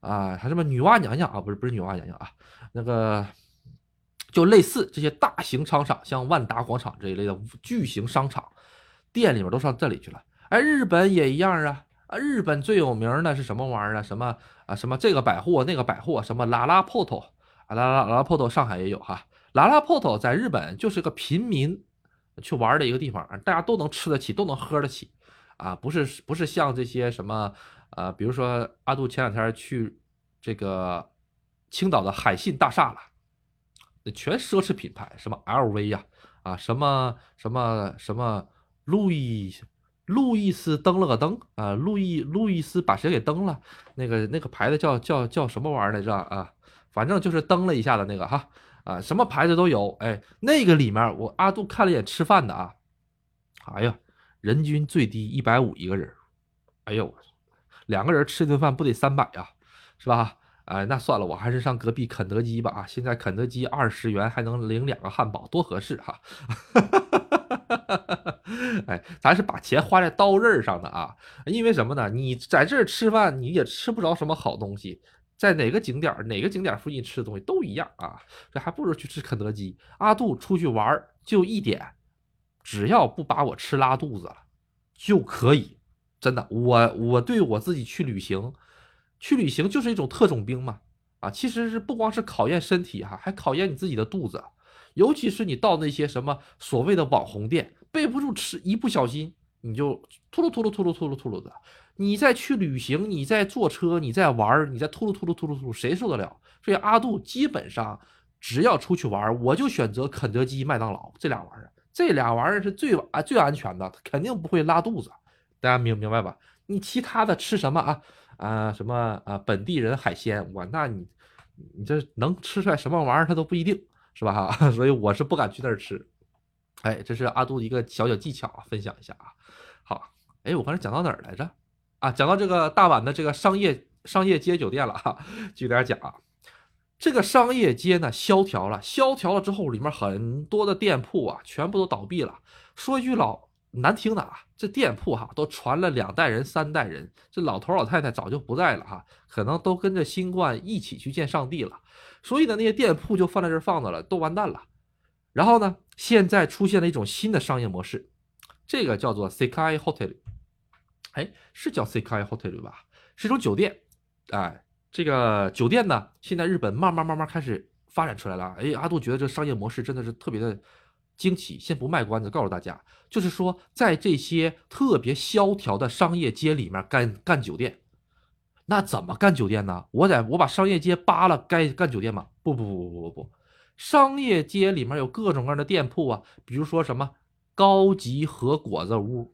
啊，还什么女娲娘娘啊，不是不是女娲娘娘啊，那个就类似这些大型商场，像万达广场这一类的巨型商场，店里面都上这里去了。哎，日本也一样啊，啊，日本最有名的是什么玩意儿啊？什么啊？什么这个百货那个百货？什么拉拉破头啊？拉拉拉拉破头，上海也有哈。拉拉破头在日本就是个平民。去玩的一个地方，大家都能吃得起，都能喝得起，啊，不是不是像这些什么，呃，比如说阿杜前两天去这个青岛的海信大厦了，全奢侈品牌，什么 LV 呀，啊，什么什么什么路易路易斯登了个登啊，路易路易斯把谁给登了？那个那个牌子叫叫叫什么玩意儿来着啊？反正就是登了一下的那个哈。啊，什么牌子都有，哎，那个里面我阿杜看了一眼吃饭的啊，哎呀，人均最低一百五一个人，哎呦，两个人吃顿饭不得三百呀，是吧？哎，那算了，我还是上隔壁肯德基吧啊，现在肯德基二十元还能领两个汉堡，多合适哈！哎，咱是把钱花在刀刃上的啊，因为什么呢？你在这儿吃饭，你也吃不着什么好东西。在哪个景点哪个景点附近吃的东西都一样啊，这还不如去吃肯德基。阿杜出去玩就一点，只要不把我吃拉肚子了就可以。真的，我我对我自己去旅行，去旅行就是一种特种兵嘛。啊，其实是不光是考验身体哈，还考验你自己的肚子。尤其是你到那些什么所谓的网红店，背不住吃，一不小心你就秃噜秃噜秃噜秃噜秃噜的。你再去旅行，你在坐车，你在玩，你在突噜突噜突噜突噜，谁受得了？所以阿杜基本上只要出去玩，我就选择肯德基、麦当劳这俩玩意儿，这俩玩意儿是最安最安全的，肯定不会拉肚子。大家明明白吧？你其他的吃什么啊？啊什么啊？本地人海鲜，我那你你这能吃出来什么玩意儿？他都不一定是吧？哈，所以我是不敢去那儿吃。哎，这是阿杜的一个小小技巧啊，分享一下啊。好，哎，我刚才讲到哪儿来着？啊，讲到这个大阪的这个商业商业街酒店了哈，就给大家讲啊，这个商业街呢萧条了，萧条了之后，里面很多的店铺啊，全部都倒闭了。说一句老难听的啊，这店铺哈都传了两代人、三代人，这老头老太太早就不在了哈，可能都跟着新冠一起去见上帝了。所以呢，那些店铺就放在这放着了，都完蛋了。然后呢，现在出现了一种新的商业模式，这个叫做 Sekai Hotel。哎，是叫 Sekai Hotel 吧？是一种酒店，哎，这个酒店呢，现在日本慢慢慢慢开始发展出来了。哎，阿杜觉得这商业模式真的是特别的惊奇。先不卖关子，告诉大家，就是说在这些特别萧条的商业街里面干干酒店，那怎么干酒店呢？我在我把商业街扒了，该干酒店吗？不不不不不不，商业街里面有各种各样的店铺啊，比如说什么高级和果子屋，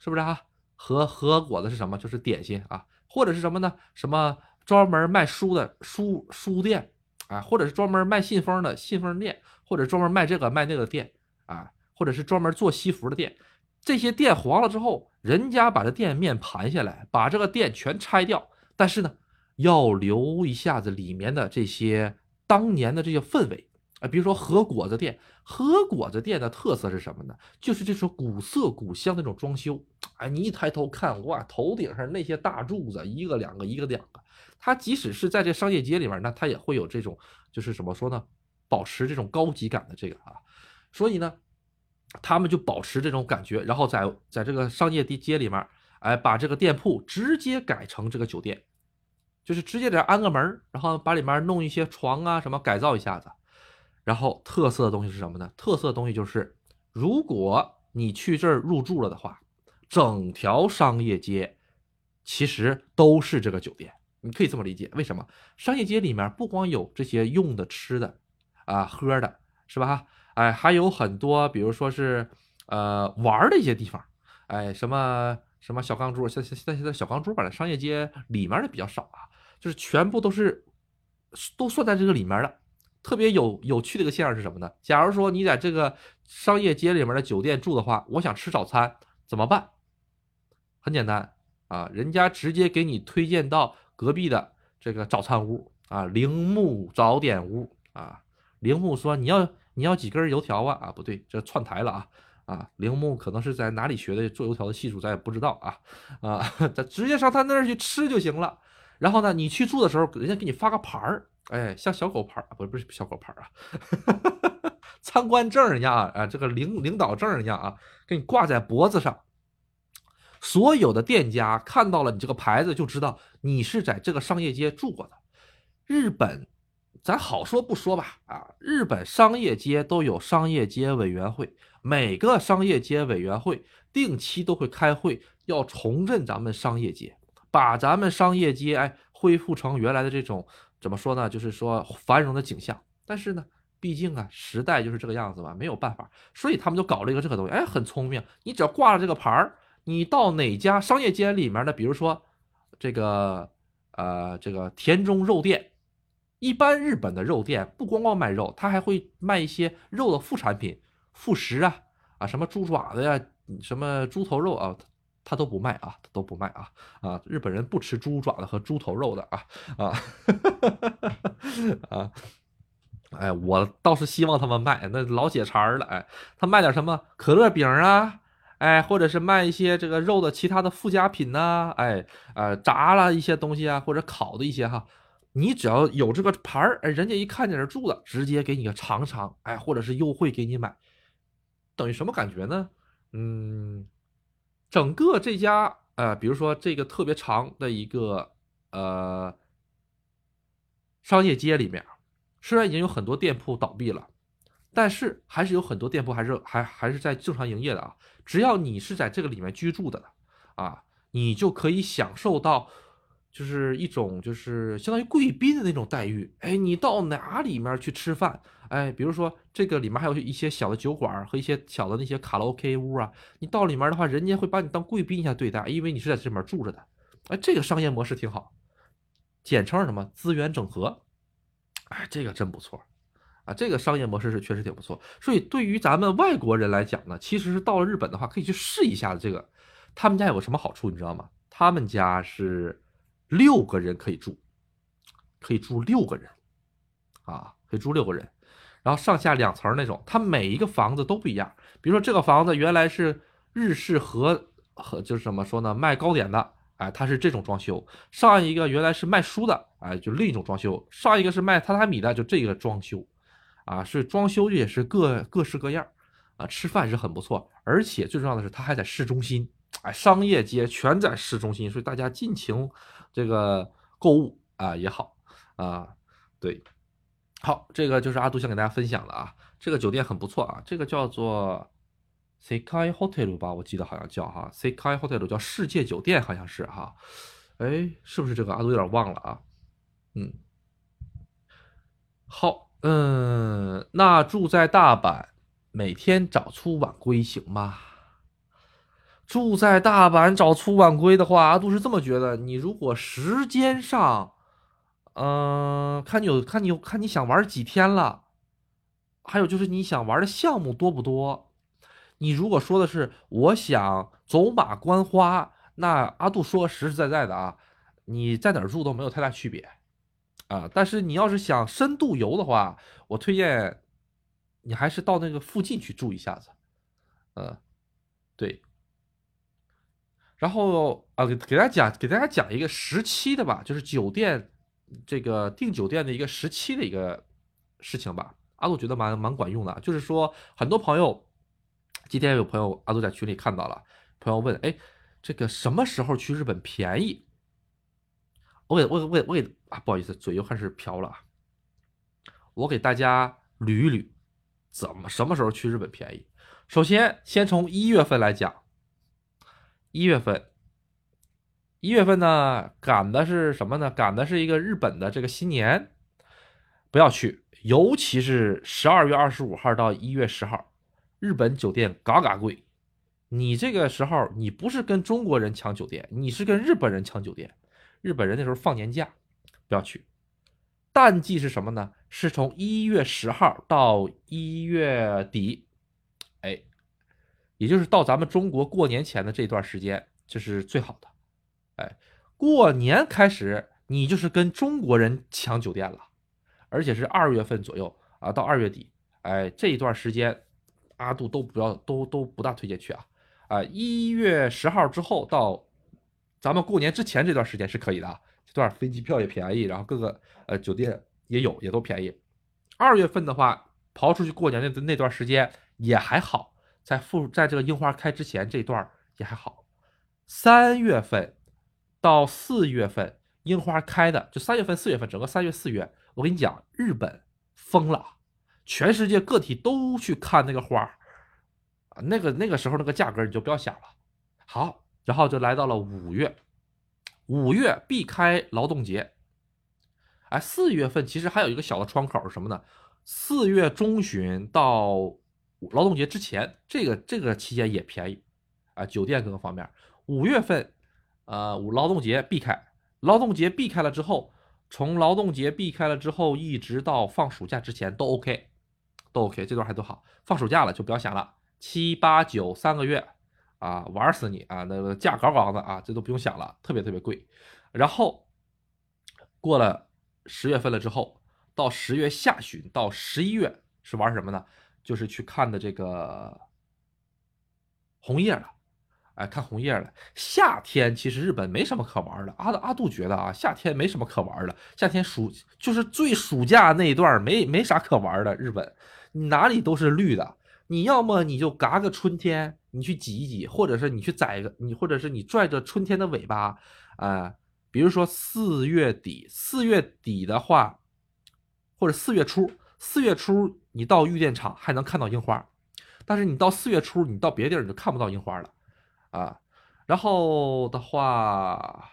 是不是啊？和和果子是什么？就是点心啊，或者是什么呢？什么专门卖书的书书店啊，或者是专门卖信封的信封店，或者专门卖这个卖那个店啊，或者是专门做西服的店，这些店黄了之后，人家把这店面盘下来，把这个店全拆掉，但是呢，要留一下子里面的这些当年的这些氛围。啊，比如说和果子店，和果子店的特色是什么呢？就是这种古色古香那种装修。哎，你一抬头看，哇，头顶上那些大柱子，一个两个，一个两个。它即使是在这商业街里面，那它也会有这种，就是怎么说呢？保持这种高级感的这个啊。所以呢，他们就保持这种感觉，然后在在这个商业地街里面，哎，把这个店铺直接改成这个酒店，就是直接在安个门，然后把里面弄一些床啊什么改造一下子。然后特色的东西是什么呢？特色的东西就是，如果你去这儿入住了的话，整条商业街其实都是这个酒店。你可以这么理解，为什么？商业街里面不光有这些用的、吃的，啊，喝的，是吧？哎，还有很多，比如说是呃玩的一些地方，哎，什么什么小钢珠，像像现在小钢珠吧，商业街里面的比较少啊，就是全部都是都算在这个里面的。特别有有趣的一个现象是什么呢？假如说你在这个商业街里面的酒店住的话，我想吃早餐怎么办？很简单啊，人家直接给你推荐到隔壁的这个早餐屋啊，铃木早点屋啊。铃木说你要你要几根油条啊？啊，不对，这串台了啊啊！铃木可能是在哪里学的做油条的技术，咱也不知道啊啊，咱直接上他那儿去吃就行了。然后呢，你去住的时候，人家给你发个牌儿。哎，像小狗牌儿不是不是小狗牌儿啊，参观证一样啊，啊，这个领领导证一样啊，给你挂在脖子上。所有的店家看到了你这个牌子，就知道你是在这个商业街住过的。日本，咱好说不说吧，啊，日本商业街都有商业街委员会，每个商业街委员会定期都会开会，要重振咱们商业街，把咱们商业街哎恢复成原来的这种。怎么说呢？就是说繁荣的景象，但是呢，毕竟啊，时代就是这个样子吧，没有办法，所以他们就搞了一个这个东西，哎，很聪明。你只要挂了这个牌儿，你到哪家商业街里面的，比如说这个呃这个田中肉店，一般日本的肉店不光光卖肉，他还会卖一些肉的副产品，副食啊啊，什么猪爪子呀，什么猪头肉啊。他都不卖啊，他都不卖啊啊！日本人不吃猪爪子和猪头肉的啊啊啊！哎，我倒是希望他们卖，那老解馋了。哎，他卖点什么可乐饼啊？哎，或者是卖一些这个肉的其他的附加品呐？哎，呃，炸了一些东西啊，或者烤的一些哈。你只要有这个牌儿，哎，人家一看见这住的，直接给你个尝尝，哎，或者是优惠给你买，等于什么感觉呢？嗯。整个这家呃，比如说这个特别长的一个呃商业街里面，虽然已经有很多店铺倒闭了，但是还是有很多店铺还是还还是在正常营业的啊。只要你是在这个里面居住的啊，你就可以享受到。就是一种，就是相当于贵宾的那种待遇。哎，你到哪里面去吃饭？哎，比如说这个里面还有一些小的酒馆和一些小的那些卡拉 OK 屋啊。你到里面的话，人家会把你当贵宾一下对待，因为你是在这里面住着的。哎，这个商业模式挺好，简称什么？资源整合。哎，这个真不错啊！这个商业模式是确实挺不错。所以对于咱们外国人来讲呢，其实是到了日本的话，可以去试一下这个。他们家有个什么好处，你知道吗？他们家是。六个人可以住，可以住六个人，啊，可以住六个人，然后上下两层那种，它每一个房子都不一样。比如说这个房子原来是日式和和就是怎么说呢，卖糕点的，哎，它是这种装修；上一个原来是卖书的，哎，就另一种装修；上一个是卖榻榻米的，就这个装修，啊，是装修也是各各式各样，啊，吃饭是很不错，而且最重要的是它还在市中心，哎，商业街全在市中心，所以大家尽情。这个购物啊也好啊，对，好，这个就是阿杜想给大家分享的啊。这个酒店很不错啊，这个叫做 Sekai Hotel 吧，我记得好像叫哈 Sekai Hotel 叫世界酒店，好像是哈。哎，是不是这个阿杜有点忘了啊？嗯，好，嗯，那住在大阪，每天早出晚归行吗？住在大阪早出晚归的话，阿杜是这么觉得。你如果时间上，嗯，看你有看你有看你想玩几天了，还有就是你想玩的项目多不多？你如果说的是我想走马观花，那阿杜说实实在在的啊，你在哪儿住都没有太大区别啊。但是你要是想深度游的话，我推荐你还是到那个附近去住一下子，嗯，对。然后啊，给给大家讲，给大家讲一个时期的吧，就是酒店这个订酒店的一个时期的一个事情吧。阿杜觉得蛮蛮管用的，就是说很多朋友，今天有朋友阿杜在群里看到了，朋友问，哎，这个什么时候去日本便宜？我给我我我给啊，不好意思，嘴又开始瓢了啊。我给大家捋一捋，怎么什么时候去日本便宜？首先，先从一月份来讲。一月份，一月份呢，赶的是什么呢？赶的是一个日本的这个新年，不要去，尤其是十二月二十五号到一月十号，日本酒店嘎嘎贵。你这个时候，你不是跟中国人抢酒店，你是跟日本人抢酒店。日本人那时候放年假，不要去。淡季是什么呢？是从一月十号到一月底。也就是到咱们中国过年前的这段时间，这是最好的。哎，过年开始，你就是跟中国人抢酒店了，而且是二月份左右啊，到二月底，哎，这一段时间，阿杜都不要，都都不大推荐去啊。啊，一月十号之后到咱们过年之前这段时间是可以的，这段飞机票也便宜，然后各个呃酒店也有，也都便宜。二月份的话，刨出去过年那那段时间也还好。在复在这个樱花开之前这段也还好，三月份到四月份樱花开的，就三月份四月份整个三月四月，我跟你讲，日本疯了，全世界各地都去看那个花，那个那个时候那个价格你就不要想了。好，然后就来到了五月，五月避开劳动节，哎，四月份其实还有一个小的窗口是什么呢？四月中旬到。劳动节之前，这个这个期间也便宜，啊，酒店各个方面。五月份，呃，五劳动节避开，劳动节避开了之后，从劳动节避开了之后，一直到放暑假之前都 OK，都 OK，这段还都好。放暑假了就不要想了，七八九三个月，啊，玩死你啊，那个价高高的啊，这都不用想了，特别特别贵。然后过了十月份了之后，到十月下旬到十一月是玩什么呢？就是去看的这个红叶了，哎，看红叶了。夏天其实日本没什么可玩的。阿阿杜觉得啊，夏天没什么可玩的。夏天暑就是最暑假那一段没没啥可玩的。日本你哪里都是绿的。你要么你就嘎个春天，你去挤一挤，或者是你去宰个你，或者是你拽着春天的尾巴，啊，比如说四月底，四月底的话，或者四月初。四月初你到玉电厂还能看到樱花，但是你到四月初你到别的地儿你就看不到樱花了，啊，然后的话，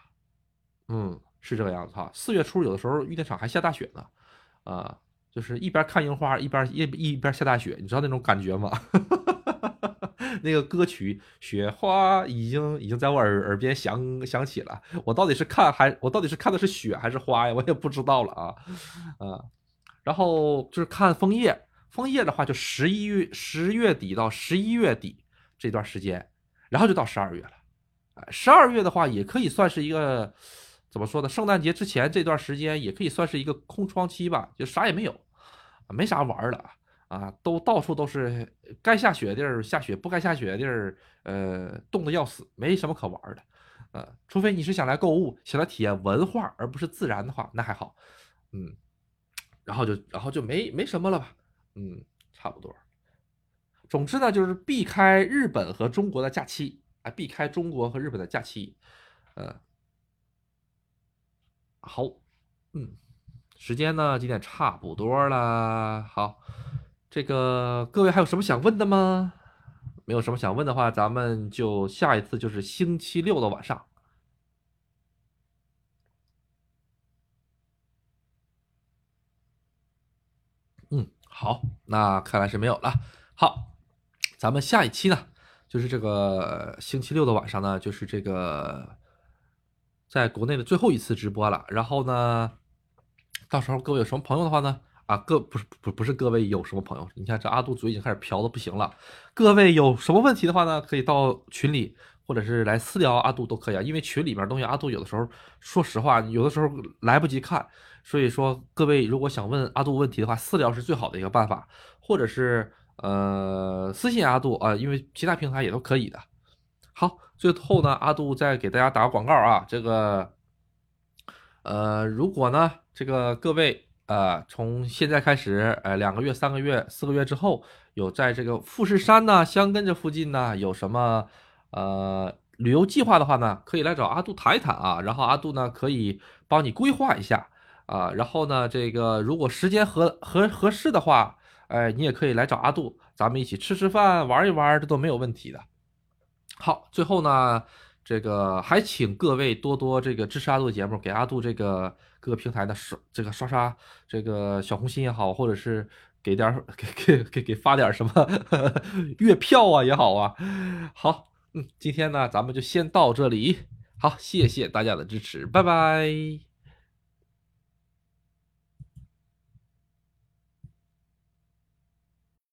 嗯，是这个样子哈。四月初有的时候玉电厂还下大雪呢，啊，就是一边看樱花一边一一边下大雪，你知道那种感觉吗？那个歌曲《雪花》已经已经在我耳耳边响响起了，我到底是看还我到底是看的是雪还是花呀？我也不知道了啊，啊。然后就是看枫叶，枫叶的话就十一月十月底到十一月底这段时间，然后就到十二月了。哎，十二月的话也可以算是一个怎么说呢？圣诞节之前这段时间也可以算是一个空窗期吧，就啥也没有，没啥玩的啊，都到处都是该下雪的地儿下雪，不该下雪的地儿，呃，冻得要死，没什么可玩的。呃，除非你是想来购物，想来体验文化而不是自然的话，那还好，嗯。然后就，然后就没没什么了吧，嗯，差不多。总之呢，就是避开日本和中国的假期，啊，避开中国和日本的假期，呃，好，嗯，时间呢，今天差不多了。好，这个各位还有什么想问的吗？没有什么想问的话，咱们就下一次就是星期六的晚上。嗯，好，那看来是没有了。好，咱们下一期呢，就是这个星期六的晚上呢，就是这个在国内的最后一次直播了。然后呢，到时候各位有什么朋友的话呢，啊，各不是不不是各位有什么朋友？你看这阿杜嘴已经开始瓢的不行了。各位有什么问题的话呢，可以到群里或者是来私聊阿杜都可以啊。因为群里面东西阿杜有的时候说实话，有的时候来不及看，所以说各位如果想问阿杜问题的话，私聊是最好的一个办法，或者是呃私信阿杜啊，因为其他平台也都可以的。好，最后呢，阿杜再给大家打个广告啊，这个呃，如果呢这个各位。呃，从现在开始，呃，两个月、三个月、四个月之后，有在这个富士山呢、香根这附近呢，有什么呃旅游计划的话呢，可以来找阿杜谈一谈啊。然后阿杜呢可以帮你规划一下啊。然后呢，这个如果时间合合合适的话，哎，你也可以来找阿杜，咱们一起吃吃饭、玩一玩，这都没有问题的。好，最后呢。这个还请各位多多这个支持阿杜节目，给阿杜这个各个平台的刷这个刷刷这个小红心也好，或者是给点给给给给发点什么 月票啊也好啊。好，嗯，今天呢咱们就先到这里，好，谢谢大家的支持，拜拜。